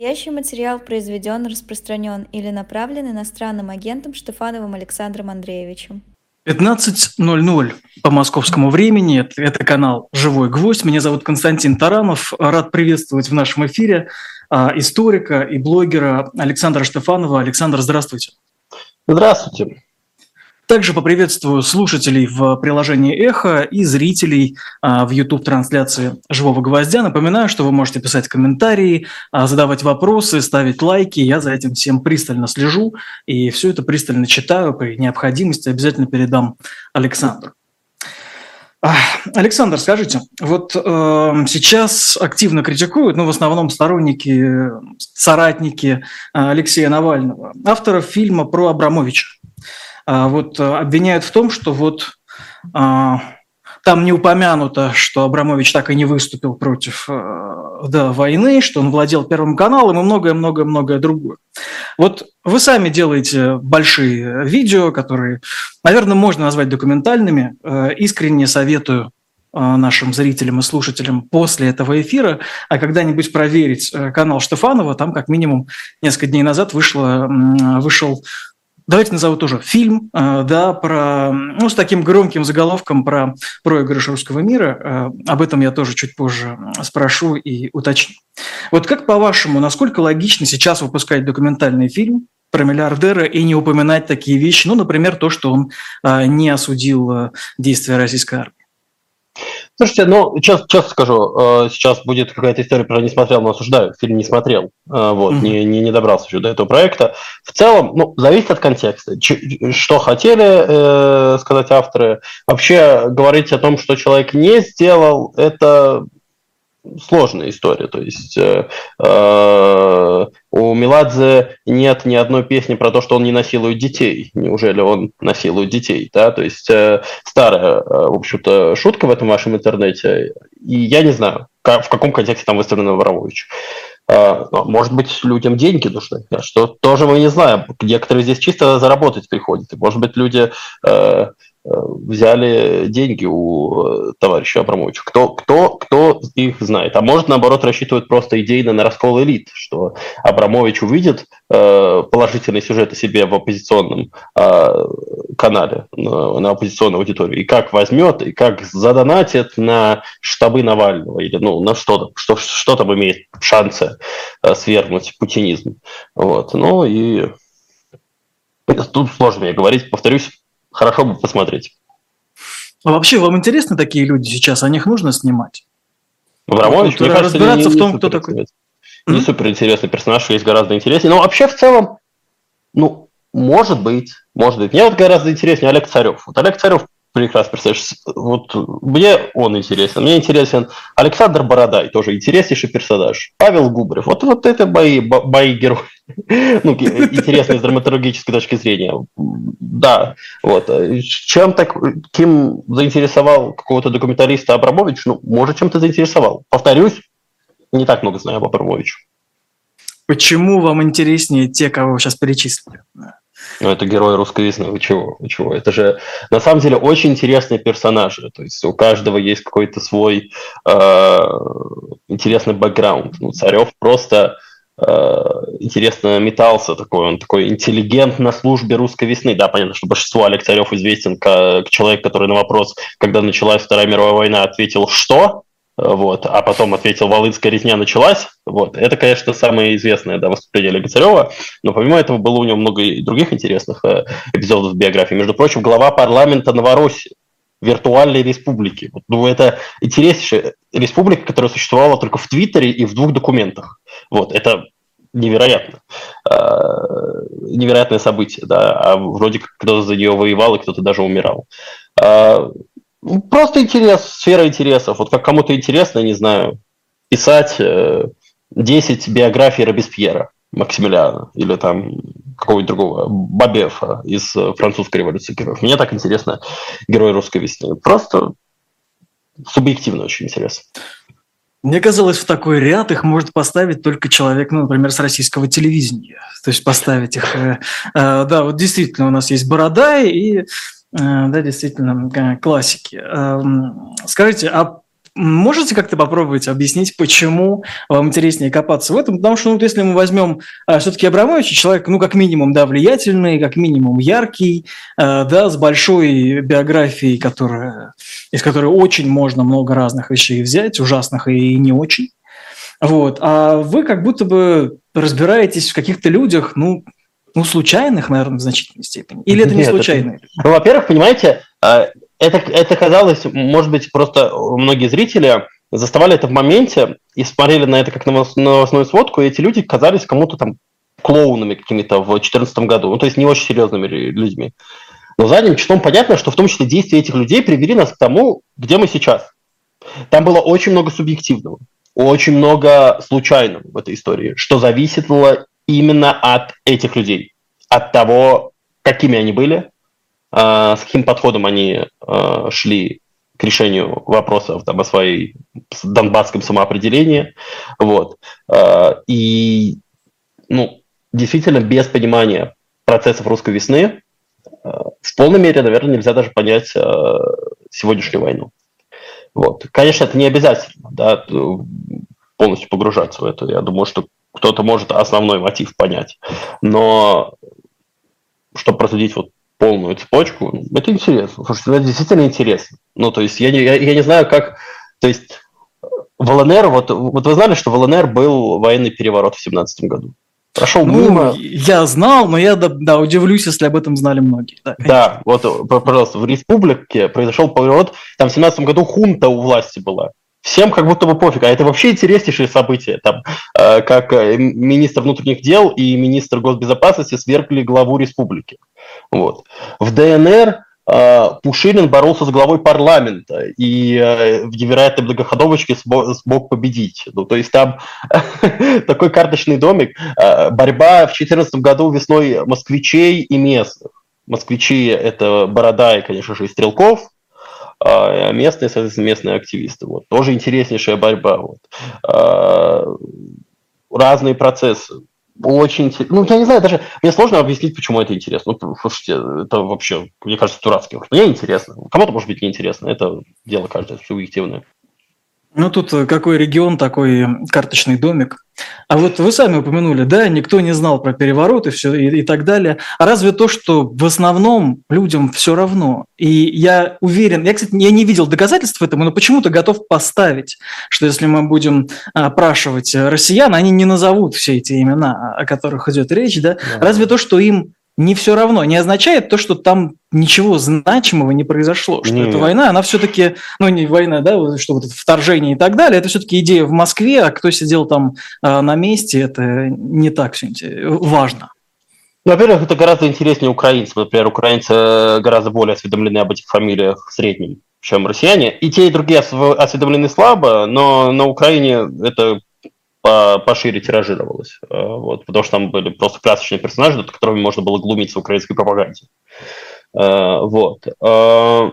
Настоящий материал произведен, распространен или направлен иностранным агентом Штефановым Александром Андреевичем. 15.00 по московскому времени. Это, это канал «Живой гвоздь». Меня зовут Константин Таранов. Рад приветствовать в нашем эфире а, историка и блогера Александра Штефанова. Александр, здравствуйте. Здравствуйте. Также поприветствую слушателей в приложении «Эхо» и зрителей а, в YouTube-трансляции «Живого гвоздя». Напоминаю, что вы можете писать комментарии, а, задавать вопросы, ставить лайки. Я за этим всем пристально слежу и все это пристально читаю. При необходимости обязательно передам Александру. Александр, скажите, вот э, сейчас активно критикуют, ну, в основном сторонники, соратники Алексея Навального, авторов фильма про Абрамовича. А, вот э, обвиняют в том, что вот а, там не упомянуто, что Абрамович так и не выступил против э, да, войны, что он владел Первым каналом и многое-многое-многое другое. Вот вы сами делаете большие видео, которые, наверное, можно назвать документальными. Э, искренне советую нашим зрителям и слушателям после этого эфира, а когда-нибудь проверить канал Штефанова, там как минимум несколько дней назад вышло, вышел давайте назову тоже фильм, э, да, про, ну, с таким громким заголовком про проигрыш русского мира. Э, об этом я тоже чуть позже спрошу и уточню. Вот как по-вашему, насколько логично сейчас выпускать документальный фильм про миллиардера и не упоминать такие вещи, ну, например, то, что он э, не осудил действия российской армии? Слушайте, ну, честно, честно скажу, э, сейчас будет какая-то история про «не смотрел, но осуждаю». Фильм не смотрел, э, вот, mm-hmm. не, не, не добрался еще до этого проекта. В целом, ну, зависит от контекста. Ч- что хотели э, сказать авторы. Вообще говорить о том, что человек не сделал, это сложная история. То есть э, э, у Меладзе нет ни одной песни про то, что он не насилует детей. Неужели он насилует детей? Да? То есть э, старая, э, в общем-то, шутка в этом вашем интернете. И я не знаю, как, в каком контексте там выставлен Воровович. Э, может быть, людям деньги нужны, что тоже мы не знаем. Некоторые здесь чисто заработать приходят. Может быть, люди Э, взяли деньги у э, товарища Абрамовича. Кто, кто, кто их знает? А может, наоборот, рассчитывают просто идейно на раскол элит, что Абрамович увидит э, сюжет о себе в оппозиционном канале, на, на оппозиционной аудитории, и как возьмет, и как задонатит на штабы Навального, или ну, на что-то, что, что там имеет шансы свергнуть путинизм. Вот. Ну и тут сложно мне говорить, повторюсь, хорошо бы посмотреть. А вообще, вам интересны такие люди сейчас? О них нужно снимать? Абрамович, мне кажется, разбираться не, в том, кто такой. Не супер интересный персонаж, есть гораздо интереснее. Но вообще, в целом, ну, может быть, может быть. Мне вот гораздо интереснее Олег Царев. Вот Олег Царев прекрасно персонаж. Вот мне он интересен. Мне интересен Александр Бородай, тоже интереснейший персонаж. Павел Губрев. Вот, вот это мои, мои герои. ну, интересные с драматургической точки зрения. Да, вот. Чем так, кем заинтересовал какого-то документалиста Абрамович? Ну, может, чем-то заинтересовал. Повторюсь, не так много знаю об Абрамовиче. Почему вам интереснее те, кого вы сейчас перечислили? Ну, это герой русской весны. Вы чего? Вы чего? Это же на самом деле очень интересные персонажи. То есть у каждого есть какой-то свой э, интересный бэкграунд. Ну, Царев просто э, интересно метался такой, он такой интеллигент на службе русской весны. Да, понятно, что большинство Олег Царев известен как человек, который на вопрос, когда началась Вторая мировая война, ответил «Что?», вот, а потом ответил «Волынская резня началась». Вот. Это, конечно, самое известное да, выступление Олега Царева, но помимо этого было у него много и других интересных э, эпизодов биографии. Между прочим, глава парламента Новороссии, виртуальной республики. Ну, это интереснейшая республика, которая существовала только в Твиттере и в двух документах. Вот, это невероятно. Э, невероятное событие, да. А вроде как кто-то за нее воевал, и кто-то даже умирал. Ну, просто интерес, сфера интересов. Вот как кому-то интересно, не знаю, писать э, 10 биографий Робеспьера, Максимилиана, или там какого-нибудь другого, Бабефа из французской революции героев. Мне так интересно герой русской весны. Просто субъективно очень интересно. Мне казалось, в такой ряд их может поставить только человек, ну, например, с российского телевидения. То есть поставить их... Э, э, да, вот действительно у нас есть Бородай и Э, да, действительно, классики. Эм, скажите, а можете как-то попробовать объяснить, почему вам интереснее копаться в этом? Потому что, ну, вот если мы возьмем а, все-таки Абрамовича, человек, ну, как минимум, да, влиятельный, как минимум яркий, а, да, с большой биографией, которая, из которой очень можно много разных вещей взять, ужасных и не очень. Вот. А вы как будто бы разбираетесь в каких-то людях, ну, ну, случайных, наверное, в значительной степени. Или это не Нет, случайные? Это... Ну, во-первых, понимаете, а, это, это казалось, может быть, просто многие зрители заставали это в моменте и смотрели на это как на новостную сводку, и эти люди казались кому-то там клоунами какими-то в 2014 году, ну, то есть не очень серьезными людьми. Но задним числом понятно, что в том числе действия этих людей привели нас к тому, где мы сейчас. Там было очень много субъективного, очень много случайного в этой истории, что зависело именно от этих людей, от того, какими они были, а, с каким подходом они а, шли к решению вопросов там, о своей донбасском самоопределении. Вот. А, и ну, действительно без понимания процессов русской весны в полной мере, наверное, нельзя даже понять сегодняшнюю войну. Вот. Конечно, это не обязательно да, полностью погружаться в это. Я думаю, что кто-то может основной мотив понять. Но чтобы просудить вот полную цепочку, это интересно. Слушайте, ну, это действительно интересно. Ну, то есть я не, я, я не знаю, как... То есть в ЛНР, вот, вот вы знали, что в ЛНР был военный переворот в 17 году? Прошел ну, мимо. Я знал, но я да, да, удивлюсь, если об этом знали многие. Да, да, вот, пожалуйста, в республике произошел переворот, там в 17 году хунта у власти была. Всем как будто бы пофиг, а это вообще интереснейшее событие, там, э, как э, министр внутренних дел и министр госбезопасности свергли главу республики. Вот. В ДНР э, Пушилин боролся с главой парламента и э, в невероятной многоходовочке смог победить. Ну, то есть там такой карточный домик. Борьба в 2014 году весной москвичей и местных. Москвичи – это Борода и, конечно же, и Стрелков, а местные, соответственно, местные активисты. Вот. Тоже интереснейшая борьба. Вот. Разные процессы очень. Ну, я не знаю, даже мне сложно объяснить, почему это интересно. Ну, слушайте, это вообще, мне кажется, дурацким. Мне интересно. Кому-то, может быть, неинтересно. Это дело каждое субъективное. Ну, тут э, какой регион, такой карточный домик. А вот вы сами упомянули, да, никто не знал про переворот и, все, и, и так далее. А разве то, что в основном людям все равно? И я уверен, я, кстати, я не видел доказательств этому, но почему-то готов поставить, что если мы будем опрашивать россиян, они не назовут все эти имена, о которых идет речь, да? да. Разве то, что им не все равно, не означает то, что там ничего значимого не произошло, что Нет. эта война, она все-таки, ну не война, да, что вот это вторжение и так далее, это все-таки идея в Москве, а кто сидел там э, на месте, это не так все важно. Ну, во-первых, это гораздо интереснее украинцев. Например, украинцы э, гораздо более осведомлены об этих фамилиях в среднем, чем россияне. И те, и другие осведомлены слабо, но на Украине это пошире тиражировалось. Э, вот, потому что там были просто красочные персонажи, над которыми можно было глумиться в украинской пропаганде. Э, вот. Э,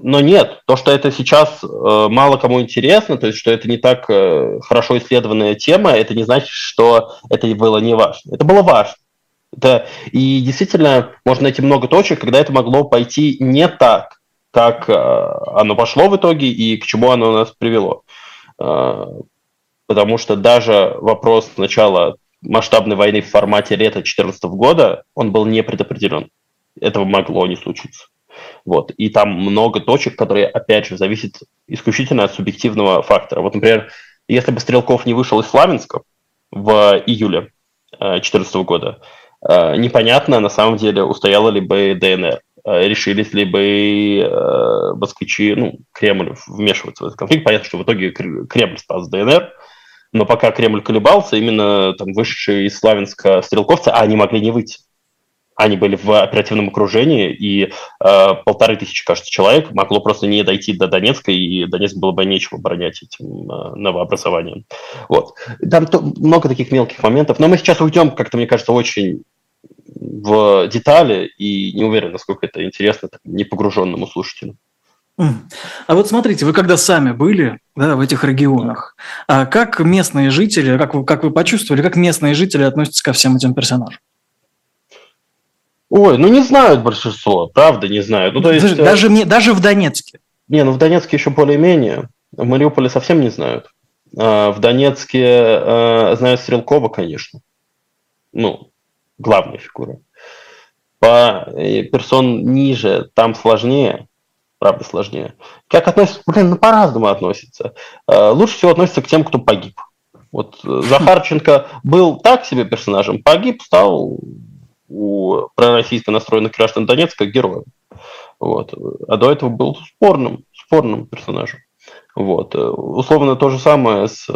но нет, то, что это сейчас мало кому интересно, то есть, что это не так хорошо исследованная тема, это не значит, что это было не важно. Это было важно. Это, и действительно, можно найти много точек, когда это могло пойти не так, как оно пошло в итоге и к чему оно нас привело потому что даже вопрос начала масштабной войны в формате лета 2014 года, он был не предопределен. Этого могло не случиться. Вот. И там много точек, которые, опять же, зависят исключительно от субъективного фактора. Вот, например, если бы Стрелков не вышел из Фламенска в июле 2014 э, года, э, непонятно, на самом деле, устояла ли бы ДНР. Э, решились ли бы москвичи, ну, Кремль вмешиваться в этот конфликт. Понятно, что в итоге Кремль спас ДНР, но пока Кремль колебался, именно там вышедшие из Славянска стрелковцы, а они могли не выйти. Они были в оперативном окружении, и э, полторы тысячи, кажется, человек могло просто не дойти до Донецка, и Донецк было бы нечего оборонять этим э, новообразованием. Вот. Там то, много таких мелких моментов, но мы сейчас уйдем, как-то, мне кажется, очень в детали, и не уверен, насколько это интересно непогруженному слушателю. А вот смотрите, вы когда сами были да, в этих регионах, а как местные жители, как вы, как вы почувствовали, как местные жители относятся ко всем этим персонажам? Ой, ну не знают большинство, правда не знают. Ну, то есть, даже, э, мне, даже в Донецке. Не, ну в Донецке еще более-менее. В Мариуполе совсем не знают. А, в Донецке а, знают Стрелкова, конечно. Ну, главная фигура. По э, персон ниже там сложнее, правда сложнее. Как относятся? Блин, ну по-разному относятся. А, лучше всего относятся к тем, кто погиб. Вот э, Захарченко был так себе персонажем, погиб, стал у пророссийско настроенных граждан Донецка героем. Вот. А до этого был спорным, спорным персонажем. Вот. Э, условно то же самое с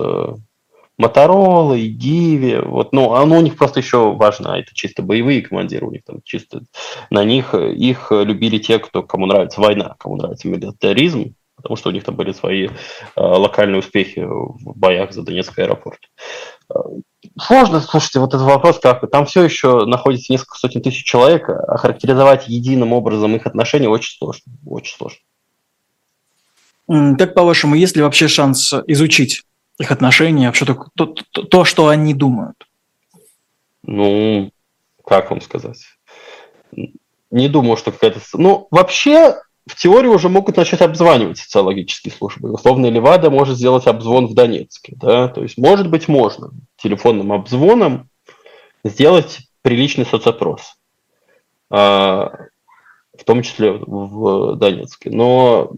Моторола и Гиви, вот, ну, оно у них просто еще важно, а это чисто боевые командиры, у них там чисто на них, их любили те, кто, кому нравится война, кому нравится милитаризм, потому что у них там были свои э, локальные успехи в боях за Донецкий аэропорт. Сложно, слушайте, вот этот вопрос, как там все еще находится несколько сотен тысяч человек, а характеризовать единым образом их отношения очень сложно, очень сложно. Как по-вашему, есть ли вообще шанс изучить их отношения, вообще то, то, то, то, что они думают? Ну, как вам сказать? Не думаю, что какая-то... Ну, вообще, в теории уже могут начать обзванивать социологические службы. Условно, Левада может сделать обзвон в Донецке. Да? То есть, может быть, можно телефонным обзвоном сделать приличный соцопрос. А, в том числе в Донецке. Но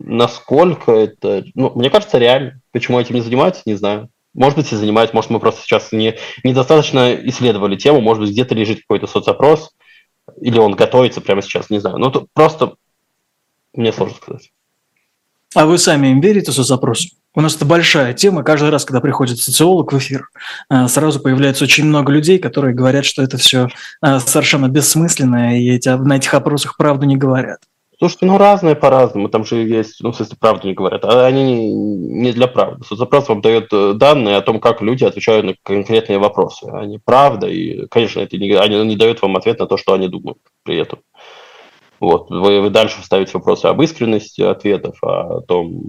насколько это... Ну, мне кажется, реально. Почему этим не занимаются, не знаю. Может быть, и занимаются, может, мы просто сейчас не, недостаточно исследовали тему, может быть, где-то лежит какой-то соцопрос, или он готовится прямо сейчас, не знаю. Ну, то просто мне сложно сказать. А вы сами им верите, соцопрос? У нас это большая тема. Каждый раз, когда приходит социолог в эфир, э, сразу появляется очень много людей, которые говорят, что это все э, совершенно бессмысленно, и эти, на этих опросах правду не говорят. Слушайте, ну разные по-разному. Там же есть, ну, в смысле, правду не говорят. А они не для правды. Соцопрос вам дает э, данные о том, как люди отвечают на конкретные вопросы. Они правда, и, конечно, это не, они не дают вам ответ на то, что они думают при этом. Вот. Вы, вы дальше ставите вопросы об искренности ответов, о том,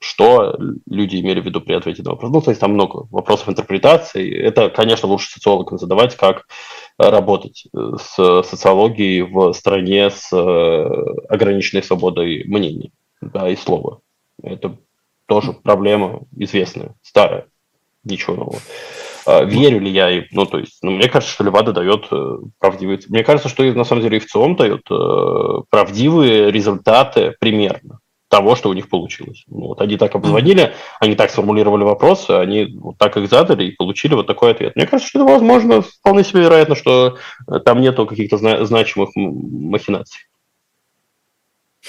что люди имели в виду при ответе на вопрос. Ну, то есть там много вопросов интерпретации. Это, конечно, лучше социологам задавать, как работать с социологией в стране с э, ограниченной свободой мнений да, и слова. Это тоже проблема известная, старая, ничего нового. А, верю ли я им? Ну, то есть, ну, мне кажется, что Левада дает э, правдивые... Мне кажется, что на самом деле и в ЦИОМ дает э, правдивые результаты примерно того, что у них получилось. Ну, вот они так обзвонили, они так сформулировали вопросы, они вот так их задали и получили вот такой ответ. Мне кажется, что это возможно, вполне себе вероятно, что э, там нету каких-то зна- значимых махинаций.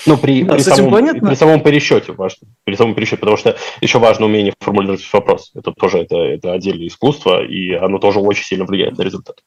Ну, при, да, при, самом, при самом пересчете важно. При самом пересчете, потому что еще важно умение формулировать вопрос. Это тоже это, это отдельное искусство, и оно тоже очень сильно влияет на результат.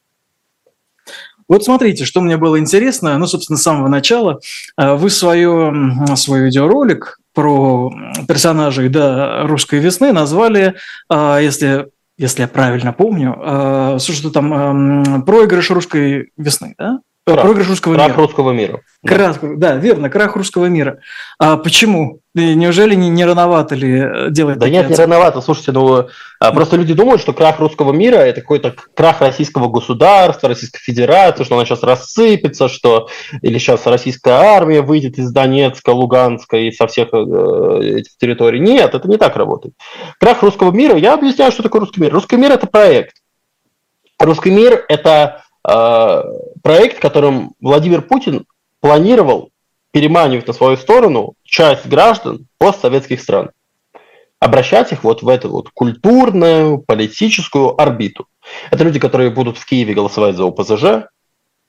Вот смотрите, что мне было интересно, ну, собственно, с самого начала. Э, вы свое, свой видеоролик про персонажей да, «Русской весны» назвали, э, если, если я правильно помню, э, что там, эм, проигрыш «Русской весны», да? Крах, проигрыш русского крах мира. русского мира. Крах, да. да, верно, крах русского мира. А почему? Неужели не, не рановато ли э, делать Да нет, не рановато. Слушайте, ну а, просто люди думают, что крах русского мира – это какой-то крах российского государства, Российской Федерации, что она сейчас рассыпется, что или сейчас российская армия выйдет из Донецка, Луганска и со всех э, этих территорий. Нет, это не так работает. Крах русского мира, я объясняю, что такое русский мир. Русский мир – это проект. Русский мир – это Э, проект, которым Владимир Путин планировал переманивать на свою сторону часть граждан постсоветских стран, обращать их вот в эту вот культурную, политическую орбиту. Это люди, которые будут в Киеве голосовать за ОПЗЖ,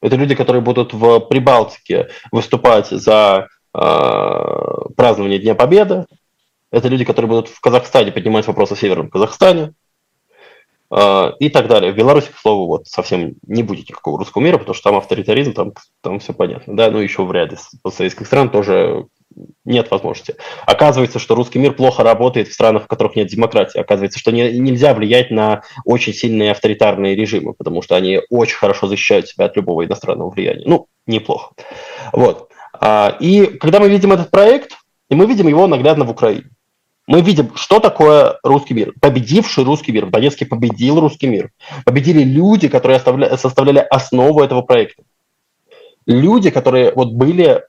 это люди, которые будут в Прибалтике выступать за э, празднование Дня Победы, это люди, которые будут в Казахстане поднимать вопросы о Северном Казахстане, и так далее. В Беларуси, к слову, вот совсем не будет никакого русского мира, потому что там авторитаризм, там, там все понятно. Да, ну еще в ряде постсоветских стран тоже нет возможности. Оказывается, что русский мир плохо работает в странах, в которых нет демократии. Оказывается, что не, нельзя влиять на очень сильные авторитарные режимы, потому что они очень хорошо защищают себя от любого иностранного влияния. Ну, неплохо. Вот. А, и когда мы видим этот проект, и мы видим его наглядно в Украине мы видим, что такое русский мир. Победивший русский мир. В Донецке победил русский мир. Победили люди, которые составляли основу этого проекта. Люди, которые вот были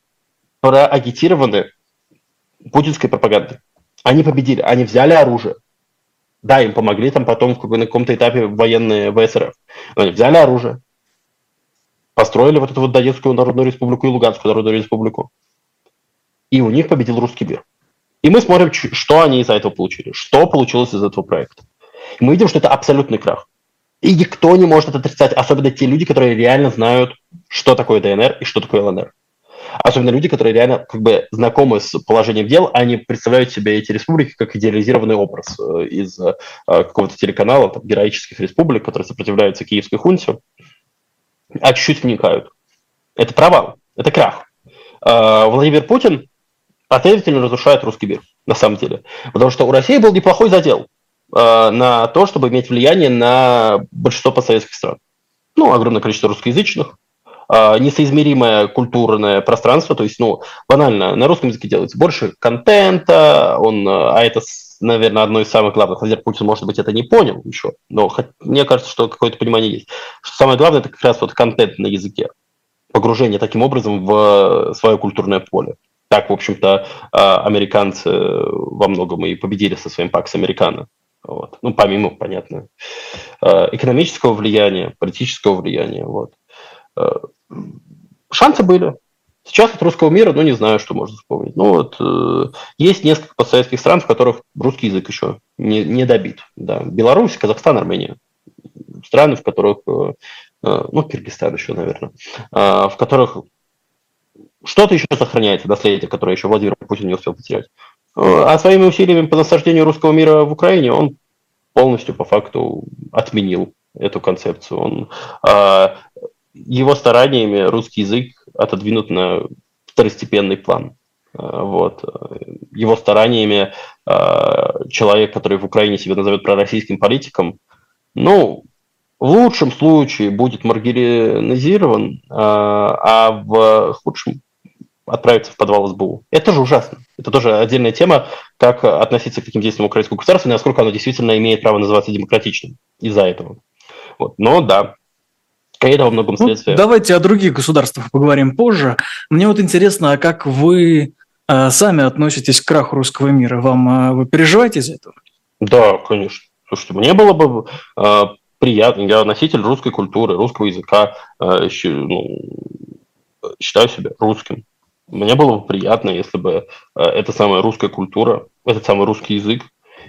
проагитированы путинской пропагандой. Они победили, они взяли оружие. Да, им помогли там потом на каком-то этапе военные ВСРФ. Они взяли оружие, построили вот эту вот Донецкую Народную Республику и Луганскую Народную Республику. И у них победил русский мир. И мы смотрим, что они из-за этого получили, что получилось из этого проекта. И мы видим, что это абсолютный крах. И никто не может это отрицать, особенно те люди, которые реально знают, что такое ДНР и что такое ЛНР. Особенно люди, которые реально как бы знакомы с положением дел, они представляют себе эти республики как идеализированный образ э, из э, какого-то телеканала, там, героических республик, которые сопротивляются киевской хунте, а чуть-чуть вникают. Это провал, это крах. Э, Владимир Путин последовательно разрушает русский мир, на самом деле. Потому что у России был неплохой задел на то, чтобы иметь влияние на большинство постсоветских стран. Ну, огромное количество русскоязычных, а, несоизмеримое культурное пространство, то есть, ну, банально, на русском языке делается больше контента, он, а это, наверное, одно из самых главных, хотя Путин, может быть, это не понял еще, но мне кажется, что какое-то понимание есть, что самое главное, это как раз вот контент на языке, погружение таким образом в свое культурное поле. Так, в общем-то, а, американцы во многом и победили со своим Пакс Американо. Вот. Ну, помимо, понятно, а, экономического влияния, политического влияния. Вот. Э, шансы были. Сейчас от русского мира, ну, не знаю, что можно вспомнить. Ну, вот э, есть несколько постсоветских стран, в которых русский язык еще не, не добит. Да. Беларусь, Казахстан, Армения. Страны, в которых, э, э, ну, Киргизстан еще, наверное, э, в которых что-то еще сохраняется, наследие, которое еще Владимир Путин не успел потерять. Э, а своими усилиями по насаждению русского мира в Украине он полностью по факту отменил эту концепцию. Он э, его стараниями русский язык отодвинут на второстепенный план. Э, вот. Его стараниями э, человек, который в Украине себя назовет пророссийским политиком, ну, в лучшем случае будет маргинализирован, э, а в худшем отправиться в подвал СБУ. Это же ужасно. Это тоже отдельная тема, как относиться к таким действиям украинского государства, и насколько оно действительно имеет право называться демократичным из-за этого. Вот. Но да, и это во многом ну, следствие. Ну, давайте о других государствах поговорим позже. Мне вот интересно, а как вы э, сами относитесь к краху русского мира? Вам э, вы переживаете из этого? Да, конечно. Слушайте, мне было бы э, приятно. Я носитель русской культуры, русского языка. Э, ну, считаю себя русским. Мне было бы приятно, если бы э, эта самая русская культура, этот самый русский язык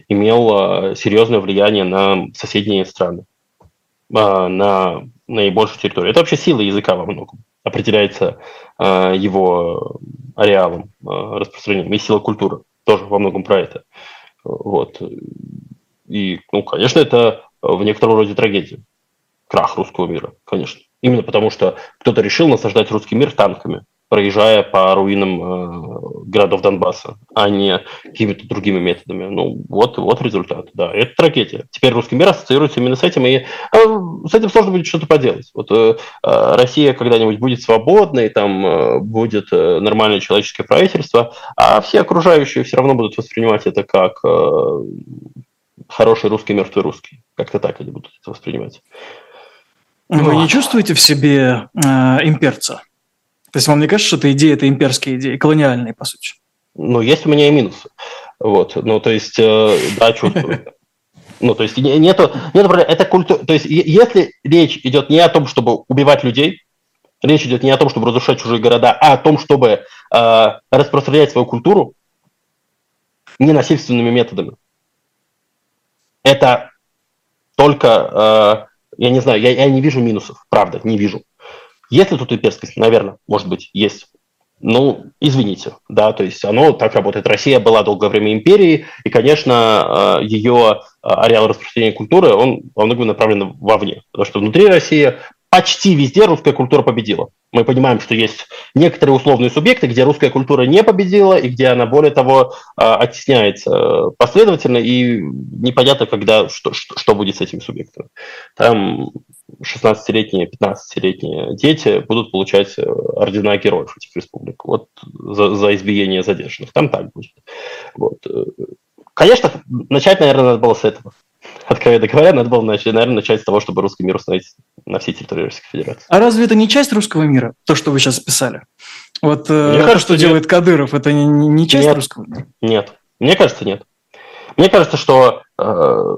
имел э, серьезное влияние на соседние страны, э, на наибольшую территорию. Это вообще сила языка во многом определяется его ареалом распространением. И сила культуры тоже во многом про это. Вот. И, ну, конечно, это в некотором роде трагедия. Крах русского мира, конечно. Именно потому, что кто-то решил насаждать русский мир танками проезжая по руинам э, городов Донбасса, а не какими-то другими методами. Ну, вот, вот результат, да, это трагедия. Теперь русский мир ассоциируется именно с этим, и э, с этим сложно будет что-то поделать. Вот э, э Россия когда-нибудь будет свободной, там э, будет э, нормальное человеческое правительство, а все окружающие все равно будут воспринимать это как э, хороший русский, мертвый русский. Как-то так они будут это воспринимать. Вы не чувствуете в себе э, имперца? То есть вам не кажется, что эта идея – это имперские идеи, колониальные, по сути? Ну, есть у меня и минусы. Вот, ну, то есть, э, да, чувствую. Ну, то есть, нету, нету это культура. То есть, если речь идет не о том, чтобы убивать людей, речь идет не о том, чтобы разрушать чужие города, а о том, чтобы э, распространять свою культуру ненасильственными методами. Это только, э, я не знаю, я, я не вижу минусов, правда, не вижу. Есть ли тут имперскость? Наверное, может быть, есть. Ну, извините, да, то есть оно так работает. Россия была долгое время империей, и, конечно, э, ее э, ареал распространения культуры, он во многом направлен вовне. Потому что внутри России почти везде русская культура победила. Мы понимаем, что есть некоторые условные субъекты, где русская культура не победила, и где она, более того, а, оттесняется последовательно, и непонятно, когда, что, что, будет с этими субъектами. Там 16-летние, 15-летние дети будут получать э, ордена героев этих республик вот, за, за избиение задержанных. Там так будет. Вот. Э, конечно, начать, наверное, надо было с этого откровенно говоря, надо было, наверное, начать с того, чтобы русский мир установить на всей территории Российской Федерации. А разве это не часть русского мира, то, что вы сейчас писали? Вот э, Мне то, кажется, что нет. делает Кадыров, это не, не часть нет. русского мира? Нет. Мне кажется, нет. Мне кажется, что э,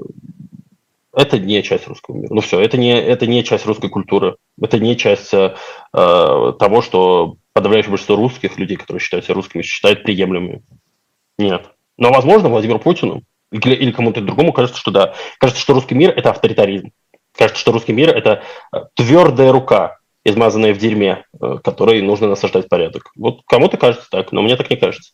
это не часть русского мира. Ну все, это не, это не часть русской культуры. Это не часть э, того, что подавляющее большинство русских людей, которые считают себя русскими, считают приемлемыми. Нет. Но, возможно, Владимиру Путину или, или кому-то другому кажется, что да. Кажется, что русский мир – это авторитаризм. Кажется, что русский мир – это э, твердая рука, измазанная в дерьме, э, которой нужно насаждать порядок. Вот кому-то кажется так, но мне так не кажется.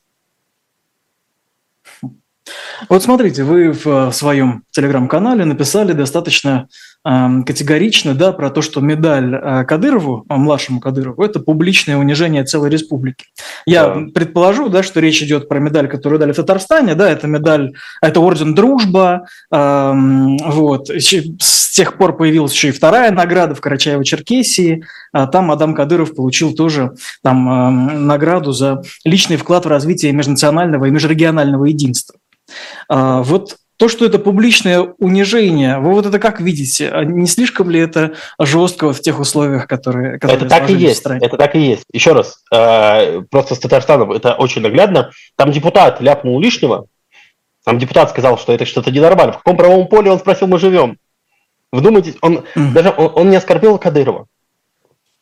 Вот смотрите, вы в э, своем телеграм-канале написали достаточно э, категорично да, про то, что медаль э, Кадырову, э, младшему Кадырову, это публичное унижение целой республики. Я да. предположу, да, что речь идет про медаль, которую дали в Татарстане, да, это медаль, это орден Дружба, э, вот. С тех пор появилась еще и вторая награда в Карачаево-Черкесии, а там Адам Кадыров получил тоже там э, награду за личный вклад в развитие межнационального и межрегионального единства. А, вот то, что это публичное унижение, вы вот это как видите? А не слишком ли это жестко в тех условиях, которые, которые Это так и есть. Это так и есть. Еще раз, а, просто с Татарстаном это очень наглядно. Там депутат ляпнул лишнего, там депутат сказал, что это что-то ненормально. В каком правовом поле он спросил, мы живем? Вы думаете, он mm. даже он, он не оскорбил Кадырова.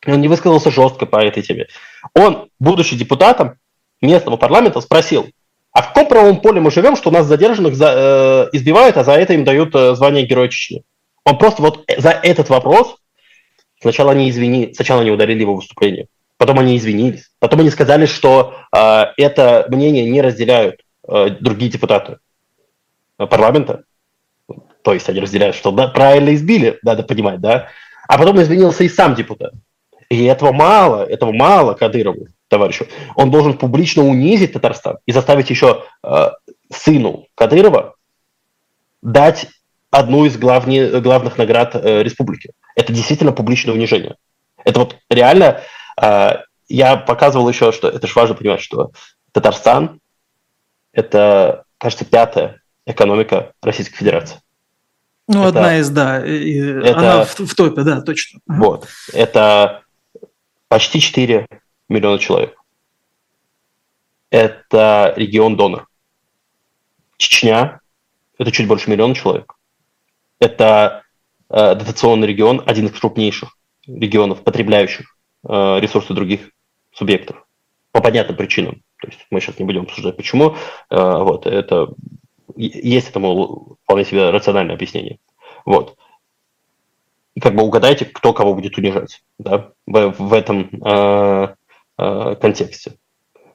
Он не высказался жестко по этой теме. Он, будучи депутатом местного парламента, спросил, а в каком правовом поле мы живем, что нас задержанных за, э, избивают, а за это им дают э, звание Героя Чечни? Он просто вот за этот вопрос сначала они извини, сначала они ударили его выступление, потом они извинились, потом они сказали, что э, это мнение не разделяют э, другие депутаты парламента, то есть они разделяют, что да, правильно избили, надо понимать, да, а потом извинился и сам депутат. И этого мало, этого мало Кадырову товарищу, он должен публично унизить Татарстан и заставить еще э, сыну Кадырова дать одну из главне, главных наград э, республики. Это действительно публичное унижение. Это вот реально, э, я показывал еще, что это же важно понимать, что Татарстан – это, кажется, пятая экономика Российской Федерации. Ну, это, одна из, да, это, она в, в топе, да, точно. Вот, это почти 4 миллиона человек. Это регион-донор. Чечня – это чуть больше миллиона человек. Это э, дотационный регион, один из крупнейших регионов, потребляющих э, ресурсы других субъектов. По понятным причинам. То есть мы сейчас не будем обсуждать, почему. Э, вот, это, есть этому вполне себе рациональное объяснение. Вот. И как бы угадайте, кто кого будет унижать да, в, в этом э, э, контексте.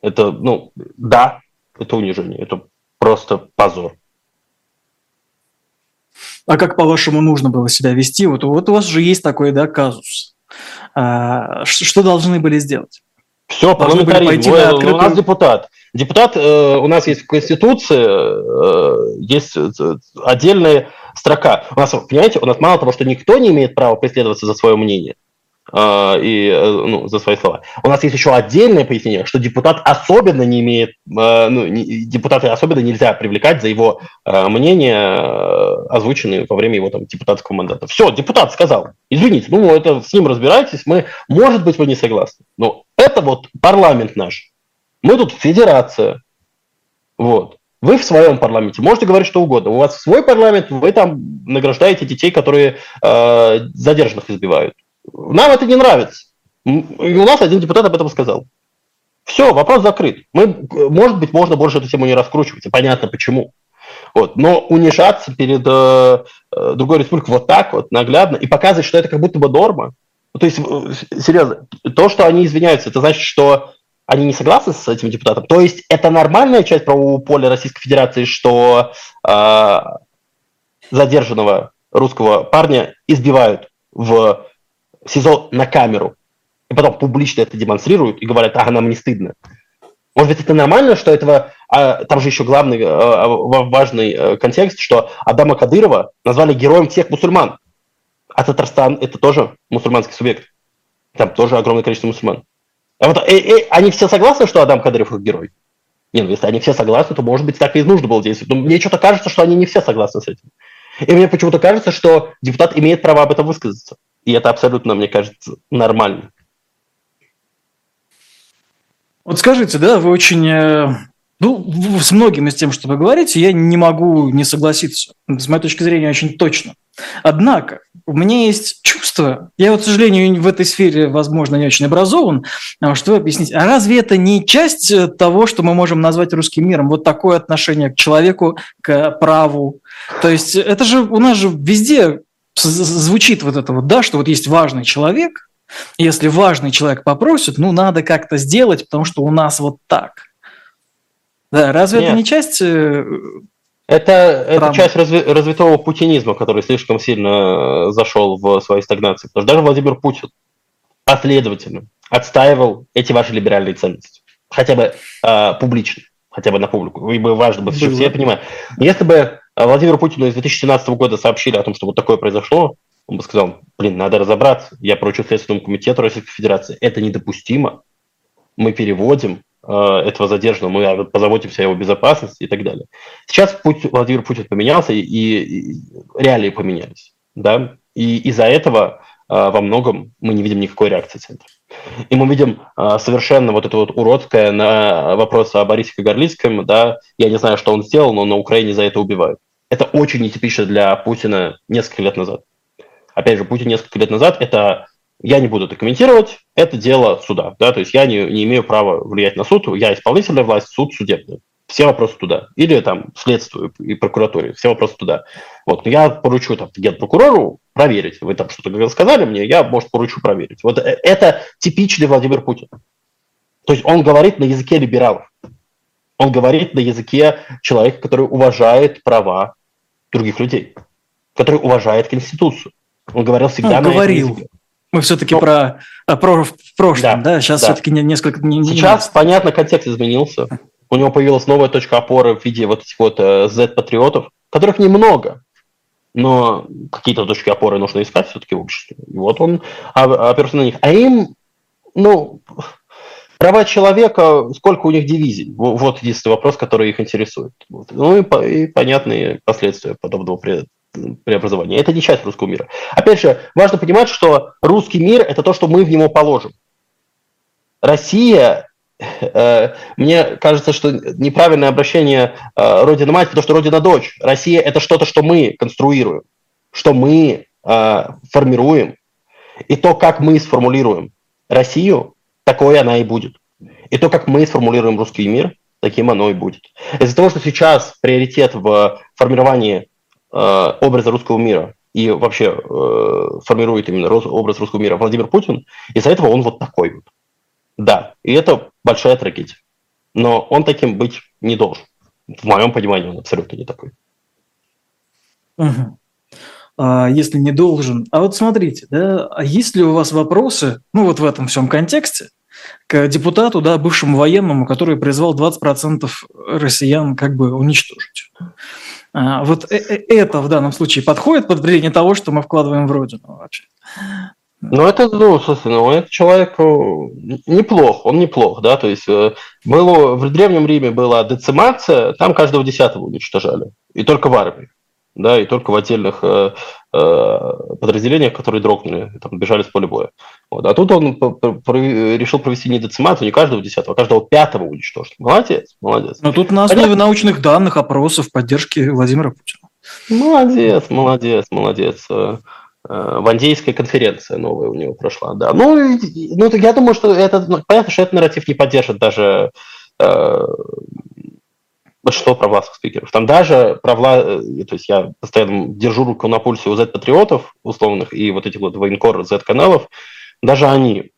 Это, ну, да, это унижение, это просто позор. А как, по-вашему, нужно было себя вести? Вот, вот у вас же есть такой, да, казус. А, что должны были сделать? Все, парламентаризм. Вы, открытую... У нас депутат. Депутат, э, у нас есть в Конституции, э, есть э, отдельная строка. У нас, понимаете, у нас мало того, что никто не имеет права преследоваться за свое мнение, и э, ну, за свои слова. У нас есть еще отдельное пояснение, что депутат особенно не имеет, э, ну, депутаты особенно нельзя привлекать за его э, мнение, озвученные во время его там депутатского мандата. Все, депутат сказал, извините, ну это с ним разбирайтесь, мы, может быть, вы не согласны, но это вот парламент наш. Мы тут федерация, вот. Вы в своем парламенте можете говорить что угодно. У вас свой парламент, вы там награждаете детей, которые э, задержанных избивают. Нам это не нравится. И у нас один депутат об этом сказал. Все, вопрос закрыт. Мы, может быть, можно больше эту тему не раскручивать, понятно почему. Вот. Но унижаться перед э, э другой республикой вот так вот, наглядно, и показывать, что это как будто бы норма. То есть, э, серьезно, то, что они извиняются, это значит, что они не согласны с этим депутатом. То есть это нормальная часть правового поля Российской Федерации, что э, задержанного русского парня избивают в СИЗО на камеру, и потом публично это демонстрируют и говорят, ага, нам не стыдно. Может быть, это нормально, что этого... А, там же еще главный а, важный а, контекст, что Адама Кадырова назвали героем всех мусульман. А Татарстан – это тоже мусульманский субъект. Там тоже огромное количество мусульман. А вот э, э, они все согласны, что Адам Кадыров их герой? Не, ну если они все согласны, то, может быть, так и нужно было действовать. Но мне что-то кажется, что они не все согласны с этим. И мне почему-то кажется, что депутат имеет право об этом высказаться. И это абсолютно, мне кажется, нормально. Вот скажите, да, вы очень э, Ну, с многим из тем, что вы говорите, я не могу не согласиться. С моей точки зрения, очень точно. Однако, у меня есть чувство, я вот, к сожалению, в этой сфере, возможно, не очень образован, а что объяснить, а разве это не часть э, того, что мы можем назвать русским миром? Вот такое отношение к человеку, к праву. То есть это же у нас же везде звучит вот это вот, да, что вот есть важный человек, если важный человек попросит, ну, надо как-то сделать, потому что у нас вот так. Да, разве Нет. это не часть... Э, это, это часть разви, развитого путинизма, который слишком сильно э, зашел в своей стагнации. Потому что даже Владимир Путин последовательно отстаивал эти ваши либеральные ценности. Хотя бы э, публично, хотя бы на публику. И бы важно бы, все, все понимают. Если бы Владимиру Путину из 2017 года сообщили о том, что вот такое произошло, он бы сказал, блин, надо разобраться. Я поручу Следственному комитету Российской Федерации. Это недопустимо. Мы переводим Э, этого задержанного, мы позаботимся о его безопасности и так далее. Сейчас путь Владимир Путин поменялся, и, и реалии поменялись. Да? И из-за этого э, во многом мы не видим никакой реакции центра. И мы видим э, совершенно вот это вот уродское на вопрос о Борисе Кагарлицком, да, я не знаю, что он сделал, но на Украине за это убивают. Это очень нетипично для Путина несколько лет назад. Опять же, Путин несколько лет назад – это я не буду это комментировать, это дело суда. Да? То есть я не, не имею права влиять на суд, я исполнительная власть, суд судебный. Все вопросы туда. Или там следствию и прокуратуре, все вопросы туда. Вот, но я поручу там генпрокурору проверить. Вы там что-то сказали мне, я, может, поручу проверить. Вот э, это типичный Владимир Путин. То есть он говорит на языке либералов. Он говорит на языке человека, который уважает права других людей, который уважает Конституцию. Он говорил всегда он на говорил. языке. Мы все-таки ну, про, а, про в прошлом, да? да? Сейчас да. все-таки несколько... Не, не Сейчас, понятно, контекст изменился. У него появилась новая точка опоры в виде вот этих вот э, Z-патриотов, которых немного, но какие-то точки опоры нужно искать все-таки в обществе. И вот он оперся на них. А им, ну, права человека, сколько у них дивизий? Вот единственный вопрос, который их интересует. Ну и, и понятные последствия подобного преобразования. Это не часть русского мира. Опять же, важно понимать, что русский мир – это то, что мы в него положим. Россия, э, мне кажется, что неправильное обращение э, Родина-мать, потому что Родина-дочь. Россия – это что-то, что мы конструируем, что мы э, формируем. И то, как мы сформулируем Россию, такой она и будет. И то, как мы сформулируем русский мир, таким оно и будет. Из-за того, что сейчас приоритет в формировании образа русского мира и вообще э, формирует именно образ русского мира Владимир Путин, из-за этого он вот такой вот. Да, и это большая трагедия. Но он таким быть не должен. В моем понимании он абсолютно не такой. Угу. А, если не должен. А вот смотрите, да, а есть ли у вас вопросы, ну вот в этом всем контексте, к депутату, да, бывшему военному, который призвал 20% россиян как бы уничтожить? А, вот э, э, это в данном случае подходит под определение того, что мы вкладываем в Родину вообще? Ну, это, ну, слушай, ну, этот человек э, неплох, он неплох, да, то есть было, в Древнем Риме была децимация, там каждого десятого уничтожали, и только в армии да, и только в отдельных э, подразделениях, которые дрогнули, там, бежали с поля боя. Вот. А тут он решил провести не децимацию, не каждого десятого, а каждого пятого уничтожить. Молодец, молодец. Но тут на основе Понятно? научных данных, опросов, поддержки Владимира Путина. Молодец, молодец, молодец. Э, э, Вандейская конференция новая у него прошла, да. Ну, ну я думаю, что это, ну, понятно, что этот нарратив не поддержит даже э, большинство провластных спикеров. Там даже провла... Э, то есть я постоянно держу руку на пульсе у Z-патриотов условных и вот этих вот военкор Z-каналов, даже они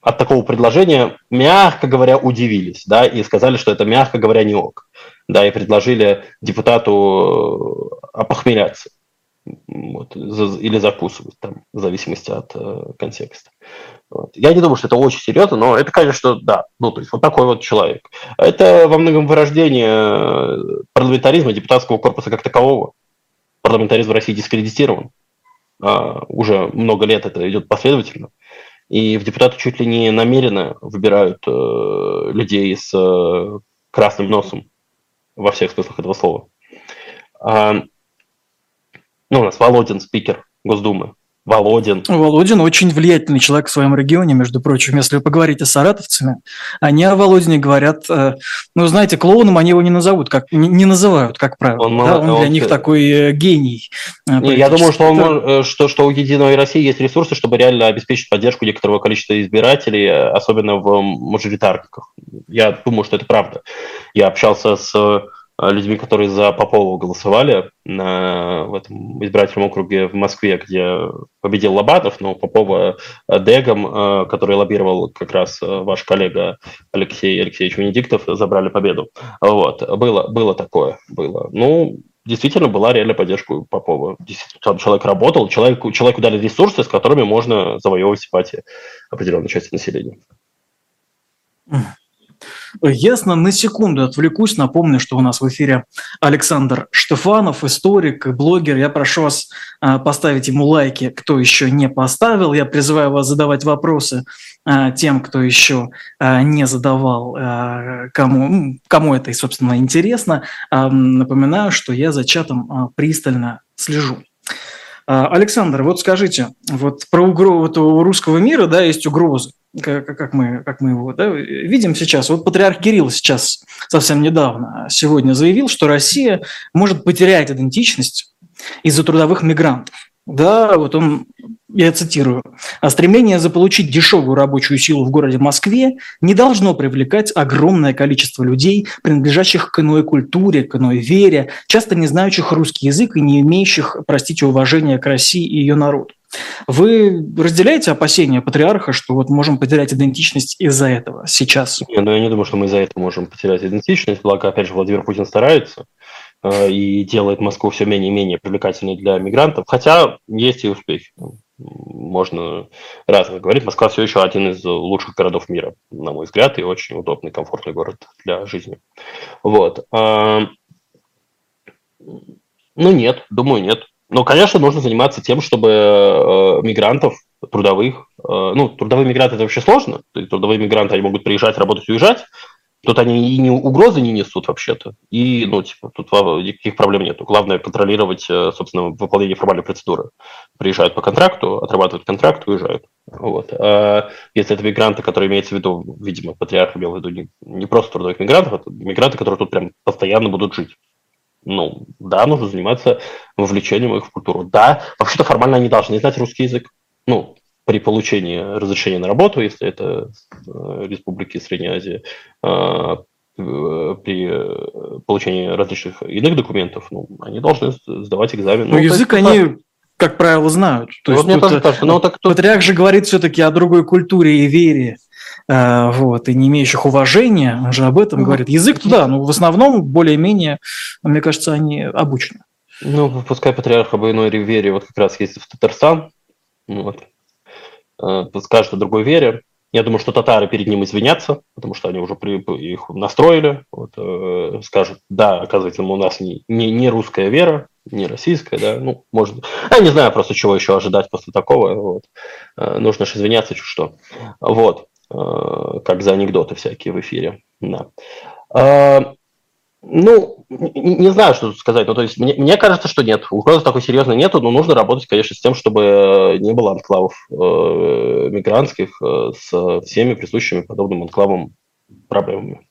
от такого предложения, мягко говоря, удивились, да, и сказали, что это, мягко говоря, не ок, да, и предложили депутату э, опохмеляться вот, или закусывать, там, в зависимости от э, контекста. Вот. Я не думаю, что это очень серьезно, но это, конечно, да, ну, то есть вот такой вот человек. Это во многом вырождение э, парламентаризма, депутатского корпуса как такового. Парламентаризм в России дискредитирован. А, уже много лет это идет последовательно. И в депутаты чуть ли не намеренно выбирают э, людей с э, красным носом во всех смыслах этого слова. А, ну, у нас Володин, спикер Госдумы, Володин. Володин очень влиятельный человек в своем регионе, между прочим. Если вы поговорите с саратовцами, они о Володине говорят, э, ну, знаете, клоуном они его не назовут, как, не, называют, как правило. Он, да, он, он для них такой э, гений. Э, не, я думаю, что, он, что, что у «Единой России» есть ресурсы, чтобы реально обеспечить поддержку некоторого количества избирателей, особенно в мажоритарниках. Я думаю, что это правда. Я общался с людьми, которые за Попова голосовали на, в этом избирательном округе в Москве, где победил Лобатов, но Попова э, Дегом, э, который лоббировал как раз ваш коллега Алексей Алексеевич Венедиктов, забрали победу. Вот. Было, было такое. Было. Ну, действительно была реальная поддержка Попова. Действительно, человек работал, человеку, человеку дали ресурсы, с которыми можно завоевывать симпатии определенной части населения. Ясно, на секунду отвлекусь, напомню, что у нас в эфире Александр Штефанов, историк блогер. Я прошу вас а, поставить ему лайки, кто еще не поставил. Я призываю вас задавать вопросы а, тем, кто еще а, не задавал, кому, кому это, собственно, интересно. Напоминаю, что я за чатом пристально слежу. Александр, вот скажите, вот про угрозу русского мира, да, есть угрозы как, как, мы, как мы его да, видим сейчас. Вот патриарх Кирилл сейчас совсем недавно, сегодня заявил, что Россия может потерять идентичность из-за трудовых мигрантов. Да, вот он, я цитирую, «А стремление заполучить дешевую рабочую силу в городе Москве не должно привлекать огромное количество людей, принадлежащих к иной культуре, к иной вере, часто не знающих русский язык и не имеющих, простите, уважения к России и ее народу. Вы разделяете опасения патриарха, что вот можем потерять идентичность из-за этого сейчас? Не, ну я не думаю, что мы из-за этого можем потерять идентичность. Благо, опять же, Владимир Путин старается и делает Москву все менее и менее привлекательной для мигрантов. Хотя есть и успехи. Можно разно говорить. Москва все еще один из лучших городов мира, на мой взгляд, и очень удобный, комфортный город для жизни. Вот. А, ну, нет, думаю, нет. Ну, конечно, нужно заниматься тем, чтобы э, мигрантов трудовых, э, ну, трудовые мигранты это вообще сложно, трудовые мигранты, они могут приезжать, работать, уезжать, тут они и не угрозы не несут вообще-то, и, ну, типа, тут никаких проблем нет. Главное контролировать, э, собственно, выполнение формальной процедуры. Приезжают по контракту, отрабатывают контракт, уезжают. Вот. А если это мигранты, которые имеется в виду, видимо, патриарх имел в виду не, не просто трудовых мигрантов, а мигранты, которые тут прям постоянно будут жить ну, да, нужно заниматься вовлечением их в культуру. Да, вообще-то формально они должны знать русский язык. Ну, при получении разрешения на работу, если это э, республики Средней Азии, э, при э, получении различных иных документов, ну, они должны сдавать экзамен. Ну, ну язык есть, они, как правило, знают. То вот есть, мне тоже кажется, но так тут... Патриарх же говорит все-таки о другой культуре и вере. Э, вот, и не имеющих уважения, он же об этом mm говорит. Язык туда, но в основном более-менее, мне кажется, они обучены. Ну, пускай патриарх об иной вере вот как раз есть в Татарстан, вот, скажет о другой вере. Я думаю, что татары перед ним извинятся, потому что они уже при, их настроили, вот, э, скажут, да, оказывается, у нас не, не, не русская вера, не российская, да, ну, может, я не знаю просто, чего еще ожидать после такого, вот, э, нужно же извиняться, чуть что, вот, Э, как за анекдоты всякие в эфире. Да. А, ну, не знаю, что тут сказать. Ну, то есть, мне, мне кажется, что нет. Угрозы такой серьезной нету, но нужно работать, конечно, с тем, чтобы не было анклавов э, мигрантских э, с всеми присущими подобным анклавам проблемами.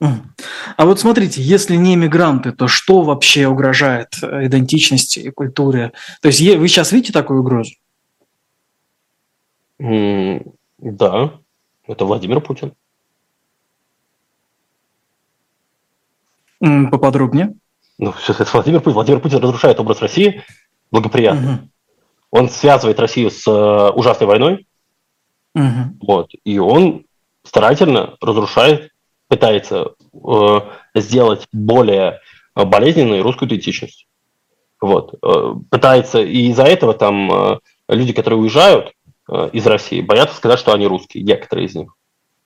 А вот смотрите, если не мигранты, то что вообще угрожает идентичности и культуре? То есть вы сейчас видите такую угрозу? Да, это Владимир Путин. Поподробнее. Ну, это Владимир Путин. Владимир Путин разрушает образ России благоприятно. Угу. Он связывает Россию с э, ужасной войной. Угу. Вот. И он старательно разрушает, пытается э, сделать более болезненной русскую идентичность. Вот. Э, пытается, и из-за этого там э, люди, которые уезжают, Э, из России боятся сказать, что они русские, некоторые из них.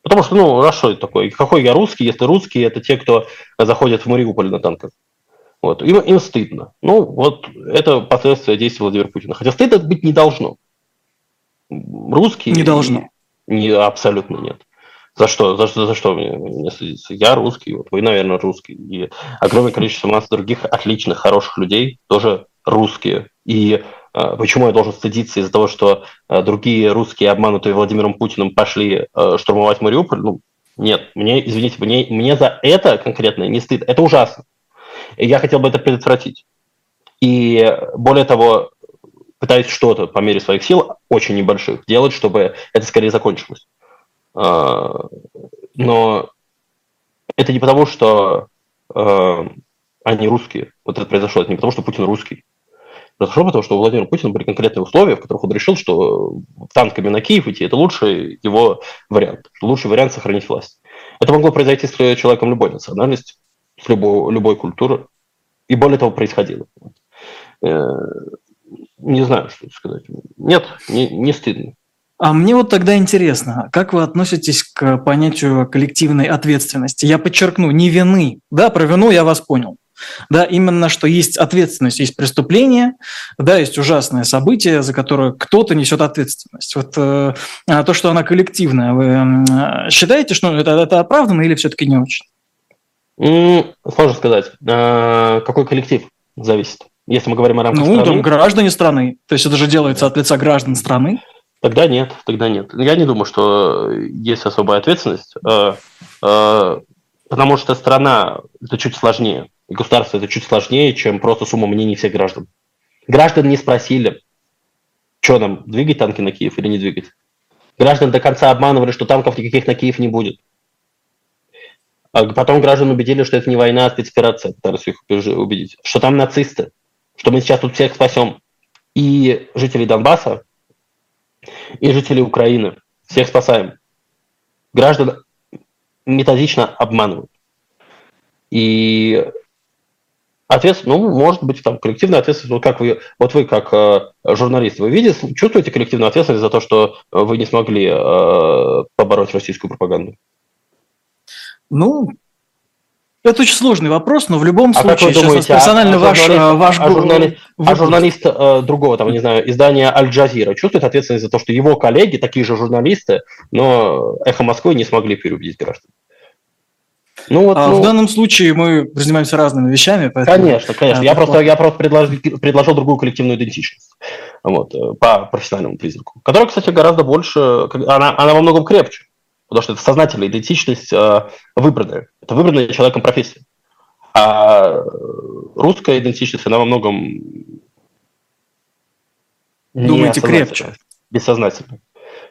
Потому что, ну, а что это такое? Какой я русский, если русские это те, кто заходит в Мариуполь на танках? Вот. Им, им стыдно. Ну, вот это последствия действий Владимира Путина. Хотя стыдно быть не должно. Русские... Не должно. Не, абсолютно нет. За что? За, за, за что мне, мне Я русский, вот вы, наверное, русский. И огромное количество масс других отличных, хороших людей тоже русские. И почему я должен стыдиться из-за того, что э, другие русские, обманутые Владимиром Путиным, пошли штурмовать Мариуполь? Ну, нет, мне, извините, мне, мне за это конкретно не стыд. Это ужасно. И я хотел бы это предотвратить. И более того, пытаюсь что-то по мере своих сил, очень небольших, делать, чтобы это скорее закончилось. Но это не потому, что они русские. Вот это произошло. Это не потому, что Путин русский. Произошло потому, что у Владимира Путина были конкретные условия, в которых он решил, что танками на Киев идти – это лучший его вариант. Лучший вариант сохранить власть. Это могло произойти с человеком любой национальности, с любой, любой культуры. И более того, происходило. Э, не знаю, что сказать. Нет, не, не стыдно. А мне вот тогда интересно, как вы относитесь к понятию коллективной ответственности? Я подчеркну, не вины. Да, про вину я вас понял. Да, именно что есть ответственность, есть преступление, да, есть ужасное событие, за которое кто-то несет ответственность. Вот э, а то, что она коллективная, вы э, считаете, что это, это оправданно или все-таки не очень? Сложно сказать. А, какой коллектив зависит? Если мы говорим о рамках ну, страны. Ну, граждане страны. То есть это же делается от лица граждан страны. Тогда нет, тогда нет. Я не думаю, что есть особая ответственность, э, э, потому что страна это чуть сложнее, и государство это чуть сложнее, чем просто сумма мнений всех граждан. Граждан не спросили, что нам, двигать танки на Киев или не двигать. Граждан до конца обманывали, что танков никаких на Киев не будет. А потом граждан убедили, что это не война, а спецоперация, пытались их убедить. Что там нацисты, что мы сейчас тут всех спасем. И жители Донбасса и жителей Украины. Всех спасаем. Граждан методично обманывают. И ответственность, ну, может быть, там коллективная ответственность, вот как вы, вот вы как э, журналист, вы видите, чувствуете коллективную ответственность за то, что вы не смогли э, побороть российскую пропаганду? Ну, это очень сложный вопрос, но в любом а случае, как вы думаете, персонально а, ваш, журналист, ваш а журналист, а журналист э, другого, там, не знаю, издания Аль-Джазира чувствует ответственность за то, что его коллеги, такие же журналисты, но «Эхо Москвы» не смогли переубедить граждан? Ну, вот, а ну... В данном случае мы занимаемся разными вещами. Поэтому... Конечно, конечно. Я просто, я просто предложил, предложил другую коллективную идентичность вот, э, по профессиональному признаку, которая, кстати, гораздо больше, она, она во многом крепче. Потому что это сознательная идентичность э, выбранная. Это выбранная человеком профессия. А русская идентичность, она во многом Думаете, крепче? Бессознательно.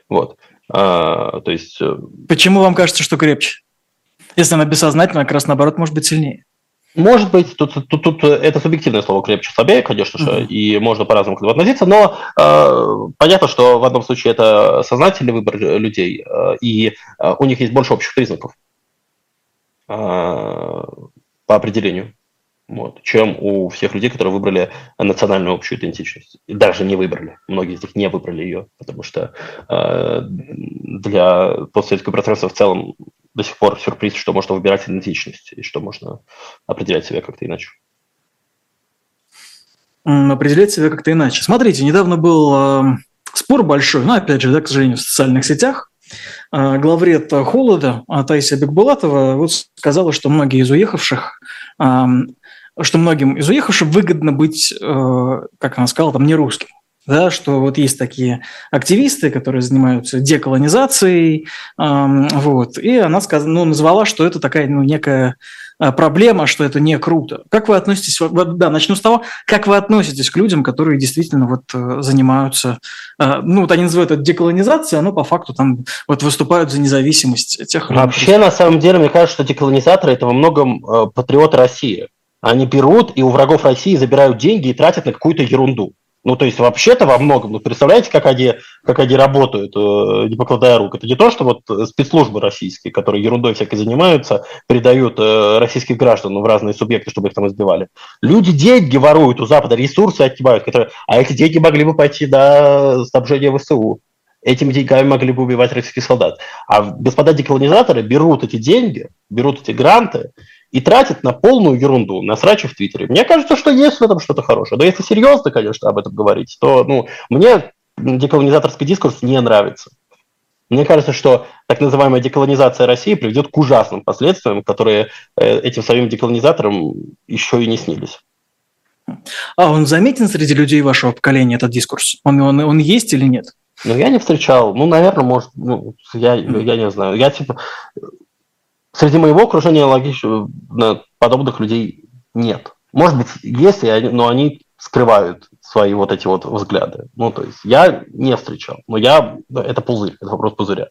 Вот. А, то есть... Э, Почему вам кажется, что крепче? Если она бессознательная, как раз наоборот может быть сильнее. Может быть, тут, тут, тут это субъективное слово крепче, слабее, конечно же, uh-huh. и можно по-разному к этому относиться, но э, понятно, что в одном случае это сознательный выбор людей, э, и э, у них есть больше общих признаков э, по определению, вот, чем у всех людей, которые выбрали национальную общую идентичность. И даже не выбрали. Многие из них не выбрали ее, потому что э, для постсоветского пространства в целом до сих пор сюрприз, что можно выбирать идентичность и что можно определять себя как-то иначе. Определять себя как-то иначе. Смотрите, недавно был э, спор большой, но опять же, да, к сожалению, в социальных сетях. Э, главред Холода Таисия Бекбулатова вот сказала, что многие из уехавших э, что многим из уехавших выгодно быть, э, как она сказала, там не русским да, что вот есть такие активисты, которые занимаются деколонизацией, эм, вот, и она сказала, ну, назвала, что это такая, ну, некая э, проблема, что это не круто. Как вы относитесь, да, начну с того, как вы относитесь к людям, которые действительно вот э, занимаются, э, ну, вот они называют это деколонизацией, но по факту там вот выступают за независимость тех Вообще, на самом деле, мне кажется, что деколонизаторы – это во многом патриоты России. Они берут и у врагов России забирают деньги и тратят на какую-то ерунду. Ну, то есть, вообще-то во многом, ну, представляете, как они, как они работают, э, не покладая рук. Это не то, что вот спецслужбы российские, которые ерундой всякой занимаются, передают э, российских граждан в разные субъекты, чтобы их там избивали. Люди деньги воруют у Запада, ресурсы отнимают, которые... а эти деньги могли бы пойти на снабжение ВСУ. Этими деньгами могли бы убивать российских солдат. А господа деколонизаторы берут эти деньги, берут эти гранты и тратит на полную ерунду, на срачи в Твиттере. Мне кажется, что есть в этом что-то хорошее. Но если серьезно, конечно, об этом говорить, то ну, мне деколонизаторский дискурс не нравится. Мне кажется, что так называемая деколонизация России приведет к ужасным последствиям, которые э, этим самим деколонизаторам еще и не снились. А он заметен среди людей вашего поколения, этот дискурс? Он, он, он есть или нет? Ну, я не встречал. Ну, наверное, может, ну, я, я не знаю. Я, типа, среди моего окружения логично подобных людей нет. Может быть, есть, но они скрывают свои вот эти вот взгляды. Ну, то есть я не встречал. Но я... Это пузырь, это вопрос пузыря.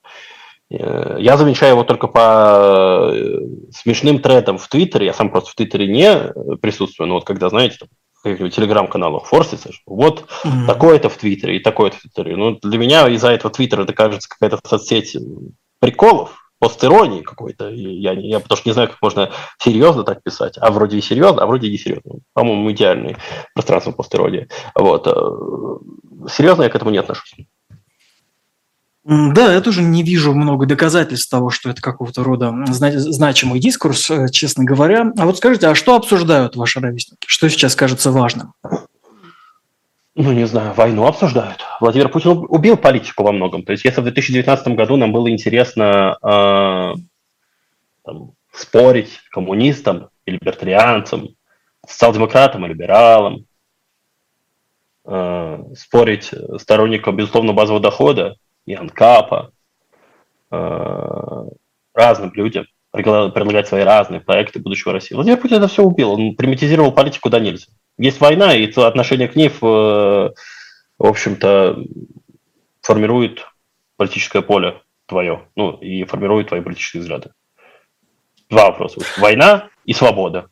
Э, я замечаю его только по э, смешным тредам в Твиттере. Я сам просто в Твиттере не присутствую, но вот когда, знаете, там, каких-нибудь телеграм-каналах форсится, вот mm-hmm. такое-то в Твиттере и такое-то в Твиттере. Ну, для меня из-за этого Твиттера это кажется какая-то соцсеть приколов, постиронии какой-то. Я, я потому что не знаю, как можно серьезно так писать. А вроде и серьезно, а вроде и не серьезно. По-моему, идеальный пространство постиронии. Вот. Э, серьезно я к этому не отношусь. Да, я тоже не вижу много доказательств того, что это какого-то рода значимый дискурс, э, честно говоря. А вот скажите, а что обсуждают ваши ровесники? Что сейчас кажется важным? Ну, не знаю, войну обсуждают. Владимир Путин убил политику во многом. То есть, если в 2019 году нам было интересно э, там, спорить коммунистам и либертарианцам, социал-демократам и либералам, э, спорить сторонникам, безусловно, базового дохода, и Анкапа, э, разным людям предлагать свои разные проекты будущего России. Владимир Путин это все убил. Он примитизировал политику до нельзя. Есть война, и отношение к ней, в, в общем-то, формирует политическое поле твое, ну, и формирует твои политические взгляды. Два вопроса. Война и свобода.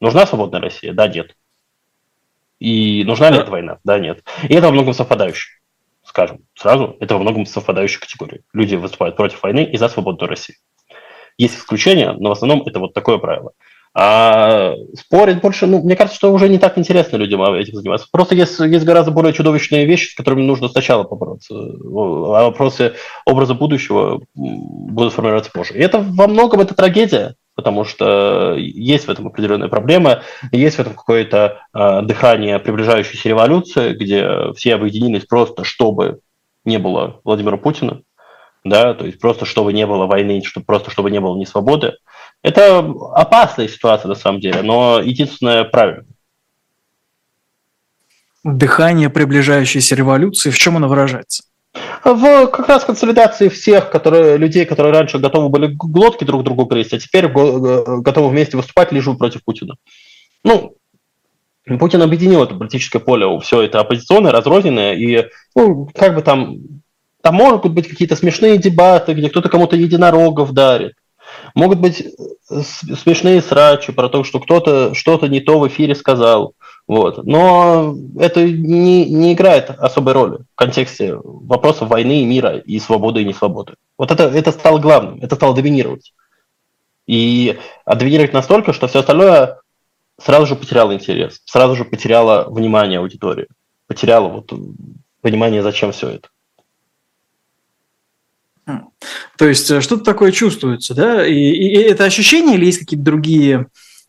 Нужна свободная Россия? Да, нет. И нужна ли эта война? Да, нет. И это во многом совпадающее скажем сразу, это во многом совпадающие категории. Люди выступают против войны и за свободную Россию. Есть исключения, но в основном это вот такое правило. А спорить больше, ну, мне кажется, что уже не так интересно людям этим заниматься. Просто есть, есть гораздо более чудовищные вещи, с которыми нужно сначала побороться. А вопросы образа будущего будут формироваться позже. И это во многом это трагедия, потому что есть в этом определенная проблема, есть в этом какое-то э, дыхание приближающейся революции, где все объединились просто, чтобы не было Владимира Путина, да, то есть просто чтобы не было войны, чтобы, просто чтобы не было несвободы. Это опасная ситуация на самом деле, но единственное правильно. Дыхание приближающейся революции, в чем оно выражается? в как раз консолидации всех которые, людей, которые раньше готовы были глотки друг другу грызть, а теперь готовы вместе выступать лишь против Путина. Ну, Путин объединил это политическое поле, все это оппозиционное, разрозненное, и ну, как бы там, там могут быть какие-то смешные дебаты, где кто-то кому-то единорогов дарит. Могут быть э, смешные срачи про то, что кто-то что-то не то в эфире сказал. Вот. Но это не, не играет особой роли в контексте вопросов войны и мира, и свободы и несвободы. Вот это, это стало главным, это стало доминировать. И а доминировать настолько, что все остальное сразу же потеряло интерес, сразу же потеряло внимание аудитории, потеряло вот понимание, зачем все это. То есть э, что-то такое чувствуется, да? И, и это ощущение или есть какие-то другие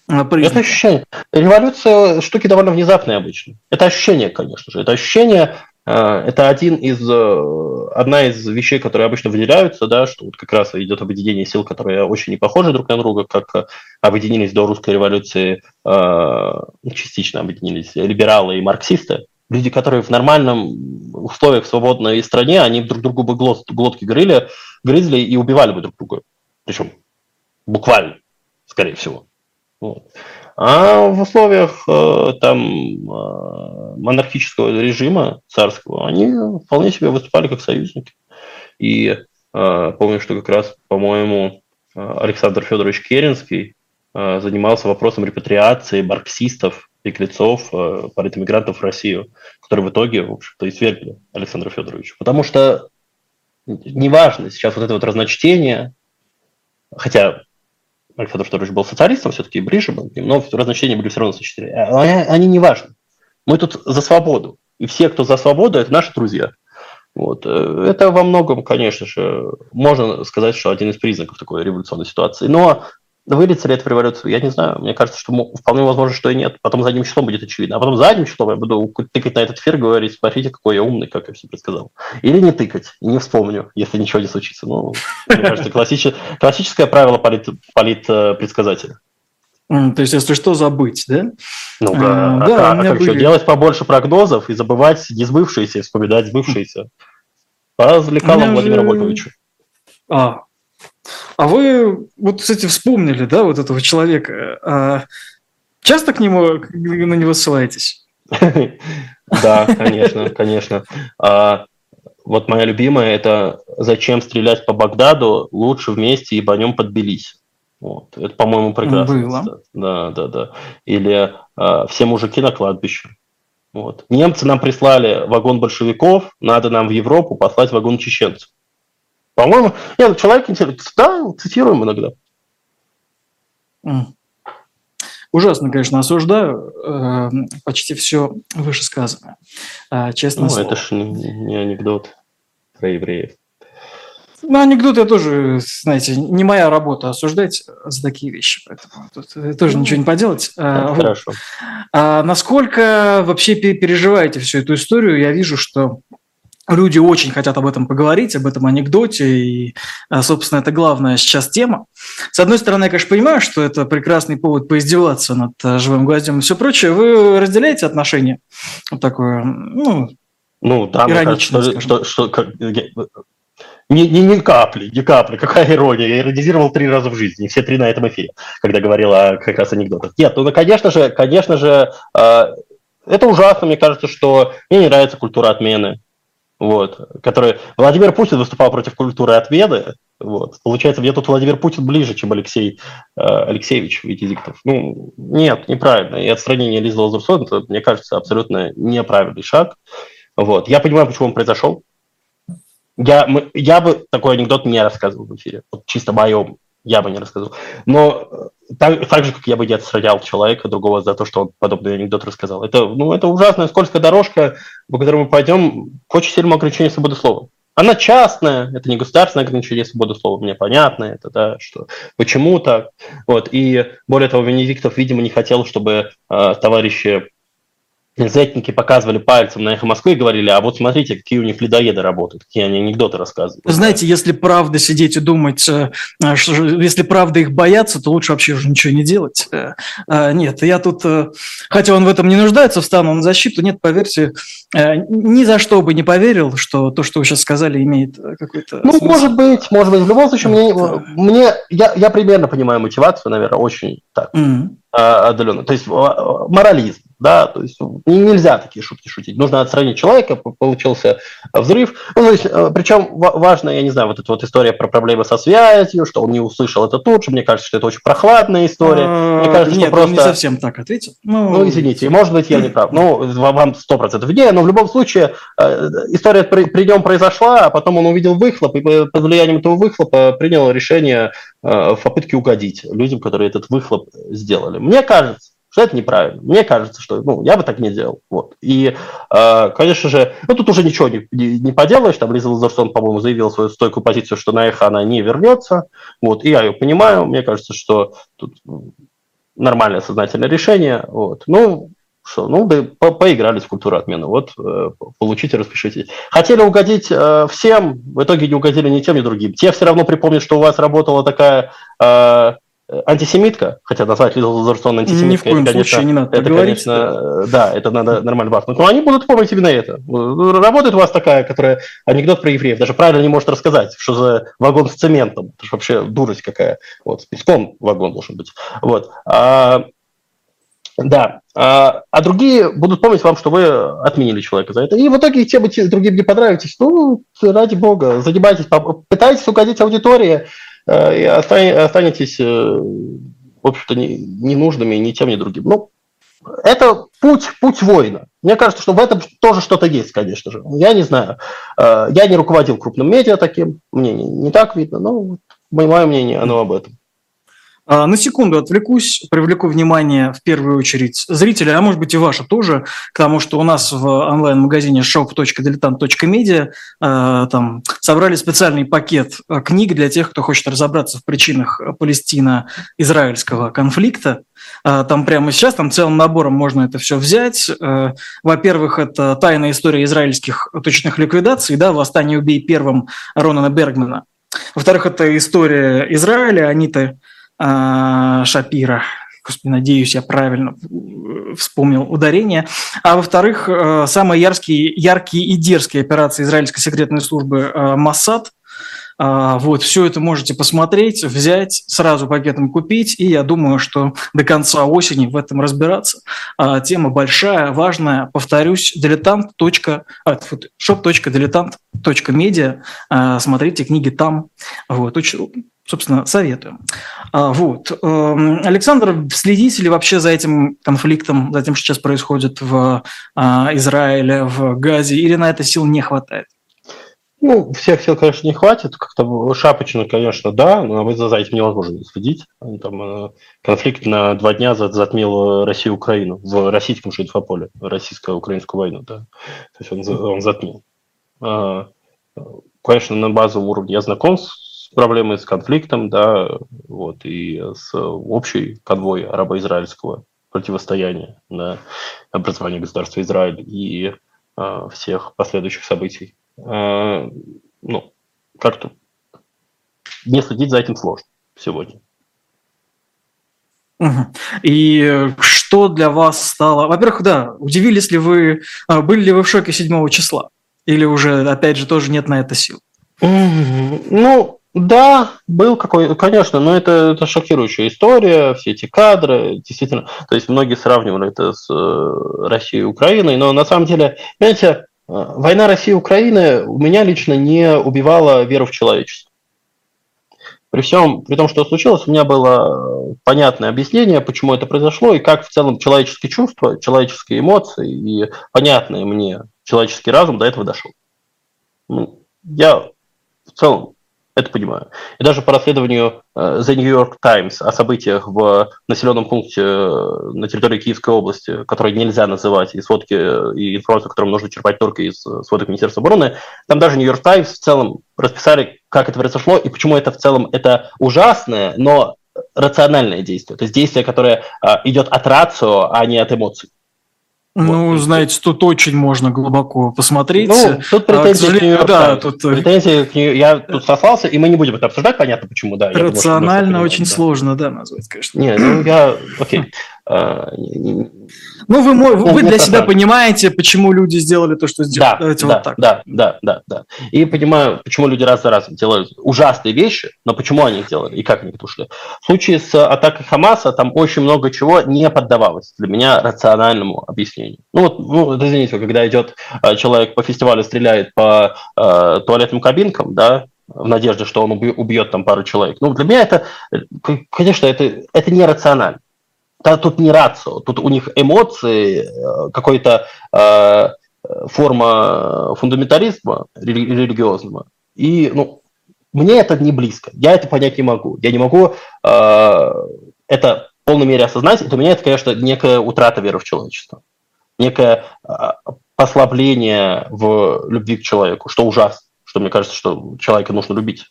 а, признаки. Это ощущение. Революция штуки довольно внезапные обычно. Это ощущение, конечно же. Это ощущение, э, это один из, э, одна из вещей, которые обычно выделяются, да, что вот как раз идет объединение сил, которые очень не похожи друг на друга, как объединились до русской революции, э, частично объединились либералы и марксисты. Люди, которые в нормальном условиях в свободной стране, они друг другу бы глотки грыли, грызли и убивали бы друг друга. Причем буквально, скорее всего. Вот. А в условиях э, там э, монархического режима царского они вполне себе выступали как союзники. И э, помню, что как раз, по-моему, Александр Федорович Керенский занимался вопросом репатриации марксистов, беглецов, политэмигрантов в Россию, которые в итоге, в общем-то, извергли Александра Федоровича. Потому что неважно сейчас вот это вот разночтение, хотя Александр Федорович был социалистом, все-таки ближе был к ним, но разночтения были все равно сочетаны. А они, они не важны. Мы тут за свободу. И все, кто за свободу, это наши друзья. Вот. Э, это во многом, конечно же, можно сказать, что один из признаков такой революционной ситуации. Но Выльется ли это в революцию, я не знаю. Мне кажется, что вполне возможно, что и нет. Потом задним числом будет очевидно. А потом задним числом я буду тыкать на этот эфир и говорить, смотрите, какой я умный, как я все предсказал. Или не тыкать, не вспомню, если ничего не случится. Ну, мне кажется, классическое, классическое правило полит, полит предсказателя. То есть, если что, забыть, да? Ну да, а, да, а, а как были... еще делать побольше прогнозов и забывать несбывшиеся, и вспоминать сбывшиеся. Развлекало Владимира же... Вольфовича. А. а вы вот, кстати, вспомнили, да, вот этого человека. А часто к нему, на него ссылаетесь? Да, конечно, конечно. А, вот моя любимая – это «Зачем стрелять по Багдаду? Лучше вместе ебанем подбились». Вот. Это, по-моему, прекрасно. Было. Да, да, да. Или э, «Все мужики на кладбище». Вот. Немцы нам прислали вагон большевиков, надо нам в Европу послать вагон чеченцев. По-моему, нет, человек интересный. Да, цитируем иногда. Ужасно, конечно, осуждаю э, почти все вышесказанное. Э, честно ну, слово. это ж не, не анекдот про евреев. Ну, анекдот я тоже, знаете, не моя работа осуждать за такие вещи, поэтому тут тоже ну, ничего не поделать. А, хорошо. А насколько вообще переживаете всю эту историю? Я вижу, что люди очень хотят об этом поговорить, об этом анекдоте, и, а, собственно, это главная сейчас тема. С одной стороны, я, конечно, понимаю, что это прекрасный повод поиздеваться над а, живым гвоздем и все прочее. Вы разделяете отношения? Вот такое, ну, ну, да, иронично, кажется, что, что, что, ни, ни, ни капли, ни капли. Какая ирония. Я иронизировал три раза в жизни. Все три на этом эфире, когда говорил о как раз анекдотах. Нет, ну, конечно же, конечно же, э, это ужасно. Мне кажется, что мне не нравится культура отмены. Вот, который... Владимир Путин выступал против культуры отмены. Вот. Получается, мне тут Владимир Путин ближе, чем Алексей э, Алексеевич Витязиктов. Ну, нет, неправильно. И отстранение Лизы Лазурсон, это, мне кажется, абсолютно неправильный шаг. Вот. Я понимаю, почему он произошел. Я, мы, я бы такой анекдот не рассказывал в эфире. Вот чисто моем я бы не рассказывал. Но э, так, так же, как я бы не отстранял человека другого за то, что он подобный анекдот рассказал. Это, ну, это ужасная скользкая дорожка, по которой мы пойдем к очень сильному ограничению свободы слова. Она частная, это не государственное ограничение свободы слова, мне понятно это, да, что почему так. Вот, и более того, Венедиктов, видимо, не хотел, чтобы э, товарищи зетники показывали пальцем на эхо Москвы и говорили, а вот смотрите, какие у них ледоеды работают, какие они анекдоты рассказывают. Знаете, если правда сидеть и думать, э, что если правда их бояться, то лучше вообще уже ничего не делать. Э, э, нет, я тут, хотя он в этом не нуждается, встану на защиту, нет, поверьте, ни за что бы не поверил, что то, что вы сейчас сказали, имеет какой-то Ну, смысл. может быть, может быть. В любом случае, мне, мне я, я примерно понимаю мотивацию, наверное, очень так, mm-hmm. отдаленно. То есть морализм да, то есть ну, нельзя такие шутки шутить. Нужно отстранить человека, получился взрыв. Ну, то есть, э, причем важно, я не знаю, вот эта вот история про проблемы со связью, что он не услышал это тут же, мне кажется, что это очень прохладная история. Мне а, кажется, Нет, что просто... не совсем так ответил. Ну, ну извините, может быть, я не прав. Ну, вам сто процентов не, но в любом случае э, история при, при нем произошла, а потом он увидел выхлоп, и под влиянием этого выхлопа принял решение э, в попытке угодить людям, которые этот выхлоп сделали. Мне кажется, что это неправильно. Мне кажется, что ну, я бы так не делал. Вот. И, э, конечно же, ну, тут уже ничего не, не, не поделаешь. Там Лиза Лазерсон, по-моему, заявила свою стойкую позицию, что на эхо она не вернется. Вот. И я ее понимаю. Мне кажется, что тут нормальное сознательное решение. Вот. Ну, что, ну, да по поигрались в культуру отмены. Вот, э, получите, распишитесь. Хотели угодить э, всем, в итоге не угодили ни тем, ни другим. Те все равно припомнят, что у вас работала такая э, антисемитка, хотя назвать Лизу Лазерсон антисемиткой, Ни в коем это, конечно, не надо это, конечно, да, это надо нормально бахнуть. Но они будут помнить именно это. Работает у вас такая, которая анекдот про евреев, даже правильно не может рассказать, что за вагон с цементом. Это же вообще дурость какая. Вот, с песком вагон должен быть. Вот. А, да. А, а другие будут помнить вам, что вы отменили человека за это. И в итоге те, те другим не понравитесь. Ну, ради бога, занимайтесь, пытайтесь угодить аудитории, Э, и останетесь, э, в общем-то, ненужными ни тем, ни другим. Ну, это путь, путь воина. Мне кажется, что в этом тоже что-то есть, конечно же. Я не знаю. Э, я не руководил крупным медиа таким, мне не, не так видно, но мое мнение, оно об этом. А, на секунду отвлекусь, привлеку внимание в первую очередь зрителя, а может быть и ваше тоже, к тому, что у нас в онлайн-магазине shop.diletant.media а, там собрали специальный пакет а, книг для тех, кто хочет разобраться в причинах палестино-израильского конфликта. Там прямо сейчас, там целым набором можно это все взять. Во-первых, это «Тайная история израильских точных ликвидаций», да, «Восстание убей первым» Ронана Бергмана. Во-вторых, это история Израиля, Аниты Шапира. господи, надеюсь, я правильно вспомнил ударение. А во-вторых, самые яркие, яркие и дерзкие операции израильской секретной службы Моссад – а, вот, все это можете посмотреть, взять, сразу пакетом купить, и я думаю, что до конца осени в этом разбираться. А, тема большая, важная. Повторюсь, дилетант. shop.diletant.media. А, смотрите книги там. Вот, очень, собственно, советую. Вот. Эм, Александр, следите ли вообще за этим конфликтом, за тем, что сейчас происходит в Израиле, в Газе, или на это сил не хватает? Ну, всех сил, конечно, не хватит. Как-то шапочно, конечно, да, но за этим невозможно следить. Там, э, конфликт на два дня затмил Россию и Украину в российском же инфополе, российско-украинскую войну, да. То есть он, он затмил. А, конечно, на базовом уровне я знаком с проблемой, с конфликтом, да, вот, и с общей конвой арабо-израильского противостояния на образование государства Израиль и а, всех последующих событий Э, ну, как-то не следить за этим сложно сегодня. И что для вас стало... Во-первых, да, удивились ли вы, а, были ли вы в шоке 7 числа? Или уже, опять же, тоже нет на это сил? Ну, да, был какой, конечно, но это, это шокирующая история, все эти кадры, действительно. То есть многие сравнивали это с э, Россией и Украиной, но на самом деле, знаете, а, война России и Украины у меня лично не убивала веру в человечество. При всем, при том, что случилось, у меня было понятное объяснение, почему это произошло, и как в целом человеческие чувства, человеческие эмоции и понятный мне человеческий разум до этого дошел. Ну, я в целом это понимаю. И даже по расследованию э, The New York Times о событиях в населенном пункте э, на территории Киевской области, который нельзя называть, и сводки, э, и информацию, которую нужно черпать только из сводок Министерства обороны, там даже New York Times в целом расписали, как это произошло, и почему это в целом это ужасное, но рациональное действие. То есть действие, которое идет от рацио, а не от эмоций. Ну, вот, знаете, тут очень можно глубоко посмотреть. Ну, тут претензии а, к да, тут... Э, претензии к нее... Я тут сослался, и мы не будем это обсуждать, понятно, почему, да. Рационально думаю, очень да. сложно, да, назвать, конечно. Не, ну я... Окей. А, ну, вы, вы, вы для себя понимаете, почему люди сделали то, что сделали. Да, Давайте да, вот так. да, да, да, да. И понимаю, почему люди раз за разом делают ужасные вещи, но почему они их делали и как они это ушли. В случае с атакой Хамаса там очень много чего не поддавалось для меня рациональному объяснению. Ну вот, ну, извините, когда идет а, человек по фестивалю, стреляет по э, туалетным кабинкам, да, в надежде, что он убьет там пару человек. Ну, для меня это, конечно, это, это нерационально. Да, тут не рацио, тут у них эмоции, э, какой-то э, форма фундаментализма рели- религиозного. И ну, мне это не близко. Я это понять не могу. Я не могу э, это в полной мере осознать. И для меня это, конечно, некая утрата веры в человечество. Некое э, послабление в любви к человеку, что ужасно. Что мне кажется, что человека нужно любить.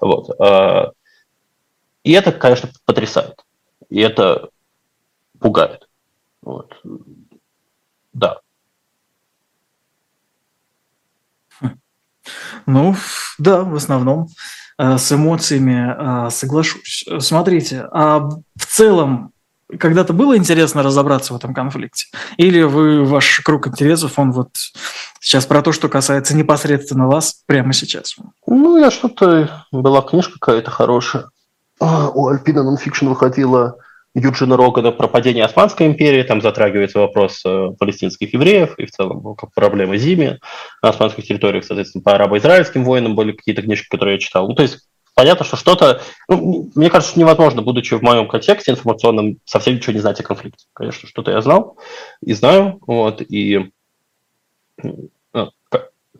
Вот. Э, и это, конечно, потрясает. И это пугает. Вот. Да. Ну, да, в основном э, с эмоциями э, соглашусь. Смотрите, а в целом когда-то было интересно разобраться в этом конфликте? Или вы, ваш круг интересов, он вот сейчас про то, что касается непосредственно вас прямо сейчас? Ну, я что-то... Была книжка какая-то хорошая. А, у Альпина Нонфикшн выходила Юджина Рогана про падение Османской империи, там затрагивается вопрос э, палестинских евреев и в целом ну, как проблема земель на османских территориях, соответственно, по арабо-израильским войнам были какие-то книжки, которые я читал. Ну, то есть понятно, что что-то... Ну, мне кажется, что невозможно, будучи в моем контексте информационном, совсем ничего не знать о конфликте. Конечно, что-то я знал и знаю, вот, и ну,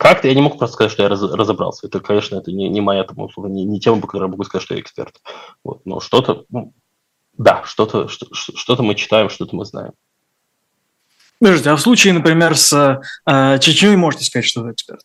как-то я не мог просто сказать, что я разобрался. Это, конечно, это не, не моя там, условно, не, не тема, по которой я могу сказать, что я эксперт. Вот, но что-то, ну, да, что-то что-то мы читаем, что-то мы знаем. Подождите, а в случае, например, с э, Чечней можете сказать, что вы эксперт?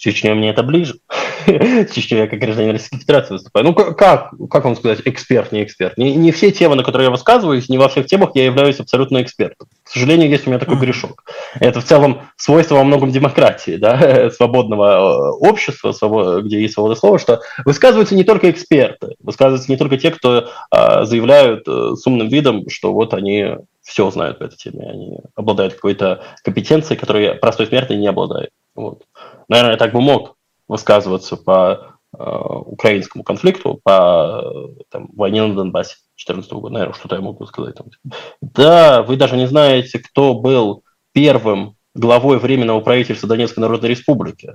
С Чечня мне это ближе. С Чечней я как гражданин Российской Федерации выступаю. Ну, как, как вам сказать, эксперт, не эксперт? Не, не все темы, на которые я высказываюсь, не во всех темах я являюсь абсолютно экспертом. К сожалению, есть у меня такой грешок. Это в целом свойство во многом демократии, да, свободного э, общества, где есть свобода слова, что высказываются не только эксперты, высказываются не только те, кто а, заявляют а, с умным видом, что вот они все знают по этой теме, они обладают какой-то компетенцией, которой простой смертный не обладает. Вот. Наверное, так бы мог высказываться по э, украинскому конфликту, по там, войне на Донбассе 2014 года, наверное, что-то я могу сказать. Там. Да, вы даже не знаете, кто был первым главой Временного правительства Донецкой Народной Республики.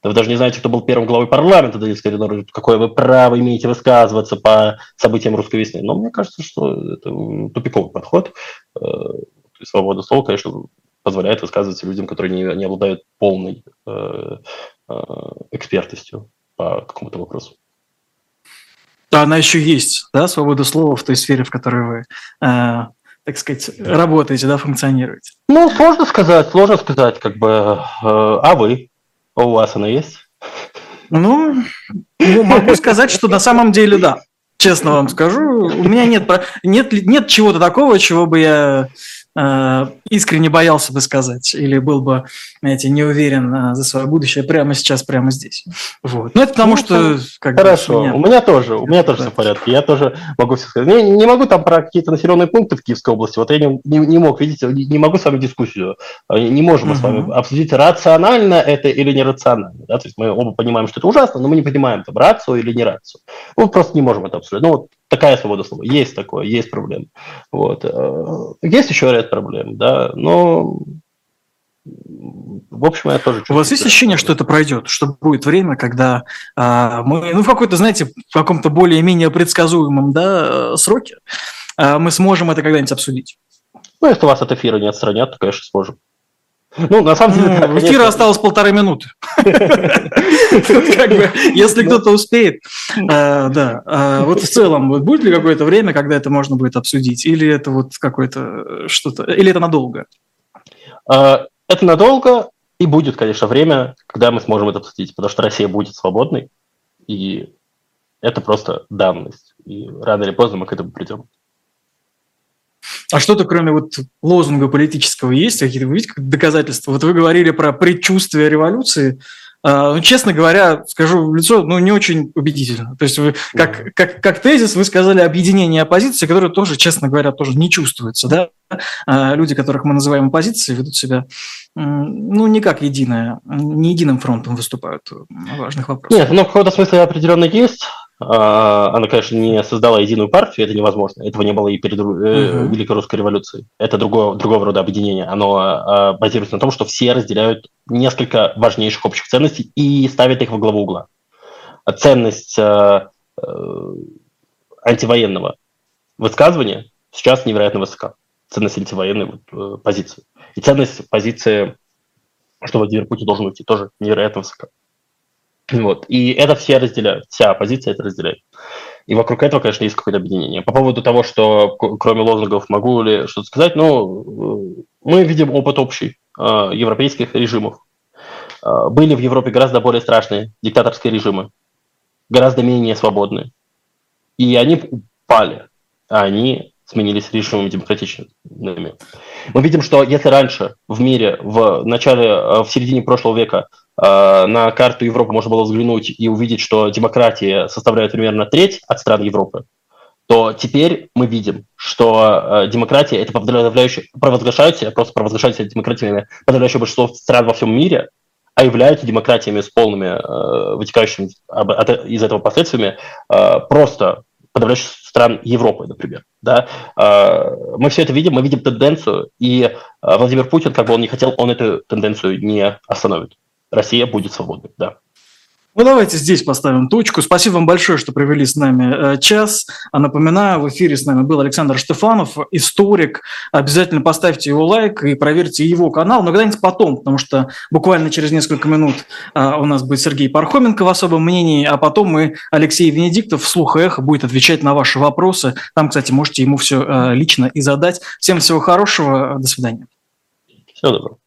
Да вы даже не знаете, кто был первым главой парламента Донецкой Народной Республики. Какое вы право имеете высказываться по событиям русской весны. Но мне кажется, что это тупиковый подход. Э, свобода слова, конечно, позволяет высказываться людям, которые не, не обладают полной э, э, экспертностью по какому-то вопросу. Да, она еще есть, да, свобода слова в той сфере, в которой вы, э, так сказать, работаете, да, функционируете. Ну, сложно сказать, сложно сказать, как бы, э, а вы, у вас она есть? Ну, ну, могу сказать, что на самом деле да. Честно вам скажу, у меня нет, нет, нет чего-то такого, чего бы я искренне боялся бы сказать, или был бы, знаете, не уверен э, за свое будущее прямо сейчас, прямо здесь. Вот. Ну, это потому ну, что... Как хорошо, бы, у, меня... у меня тоже, у меня тоже да. все в порядке. Я тоже могу все сказать. Не, не могу там про какие-то населенные пункты в Киевской области, вот я не, не, не мог, видите, не могу с вами дискуссию, э, не можем угу. с вами обсудить, рационально это или нерационально. Да? То есть мы оба понимаем, что это ужасно, но мы не понимаем, там, рацию или не рацию. Мы просто не можем это обсуждать. Ну, вот такая свобода слова. Есть такое, есть проблемы. Вот. Э, есть еще ряд проблем, да, но в общем, я тоже У вас есть ощущение, что это пройдет, что будет время, когда а, мы, ну, в какой-то, знаете, в каком-то более-менее предсказуемом да, э, сроке а, мы сможем это когда-нибудь обсудить? Ну, если вас от эфира не отстранят, то, конечно, сможем. Ну, на самом деле, ну, эфира осталось полторы минуты. Если кто-то успеет. Э, да. А вот в целом, будет ли какое-то время, когда это можно будет обсудить? Или это вот какое-то э, что-то... Или это надолго? А, это надолго, и будет, конечно, время, когда мы сможем это обсудить, потому что Россия будет свободной, и это просто данность. И рано или поздно мы к этому придем. А что-то, кроме вот лозунга политического, есть какие-то, вы видите, как доказательства? Вот вы говорили про предчувствие революции. А, ну, честно говоря, скажу в лицо, ну, не очень убедительно. То есть вы, как, как, как тезис вы сказали объединение оппозиции, которое тоже, честно говоря, тоже не чувствуется. Да? А люди, которых мы называем оппозицией, ведут себя ну, не как единое, не единым фронтом выступают в важных вопросах. Нет, ну, в каком-то смысле определенно есть. А, она, конечно, не создала единую партию, это невозможно. Этого не было и перед uh-huh. Великой Русской революцией. Это другого, другого рода объединение. Оно а, базируется на том, что все разделяют несколько важнейших общих ценностей и ставят их во главу угла. Ценность а, э, антивоенного высказывания сейчас невероятно высока. Ценность антивоенной вот, э, позиции. И ценность позиции, что Владимир Путин должен уйти, тоже невероятно высока. Вот. И это все разделяют, вся оппозиция это разделяет. И вокруг этого, конечно, есть какое-то объединение. По поводу того, что кроме лозунгов могу ли что-то сказать, ну, мы видим опыт общий э, европейских режимов. Э, были в Европе гораздо более страшные диктаторские режимы, гораздо менее свободные. И они упали, а они сменились режимами демократичными. Мы видим, что если раньше в мире в начале, э, в середине прошлого века э, на карту Европы можно было взглянуть и увидеть, что демократия составляет примерно треть от стран Европы, то теперь мы видим, что э, демократия – это подавляющее, просто провозглашают себя демократиями подавляющее большинство стран во всем мире, а являются демократиями с полными э, вытекающими из этого последствиями э, просто подавляющих стран Европы, например. Да? Мы все это видим, мы видим тенденцию, и Владимир Путин, как бы он ни хотел, он эту тенденцию не остановит. Россия будет свободной, да. Ну, давайте здесь поставим точку. Спасибо вам большое, что провели с нами э, час. А напоминаю, в эфире с нами был Александр Штефанов, историк. Обязательно поставьте его лайк и проверьте его канал, но когда-нибудь потом, потому что буквально через несколько минут э, у нас будет Сергей Пархоменко в особом мнении, а потом мы, Алексей Венедиктов, вслух эхо будет отвечать на ваши вопросы. Там, кстати, можете ему все э, лично и задать. Всем всего хорошего. До свидания. Всего доброго.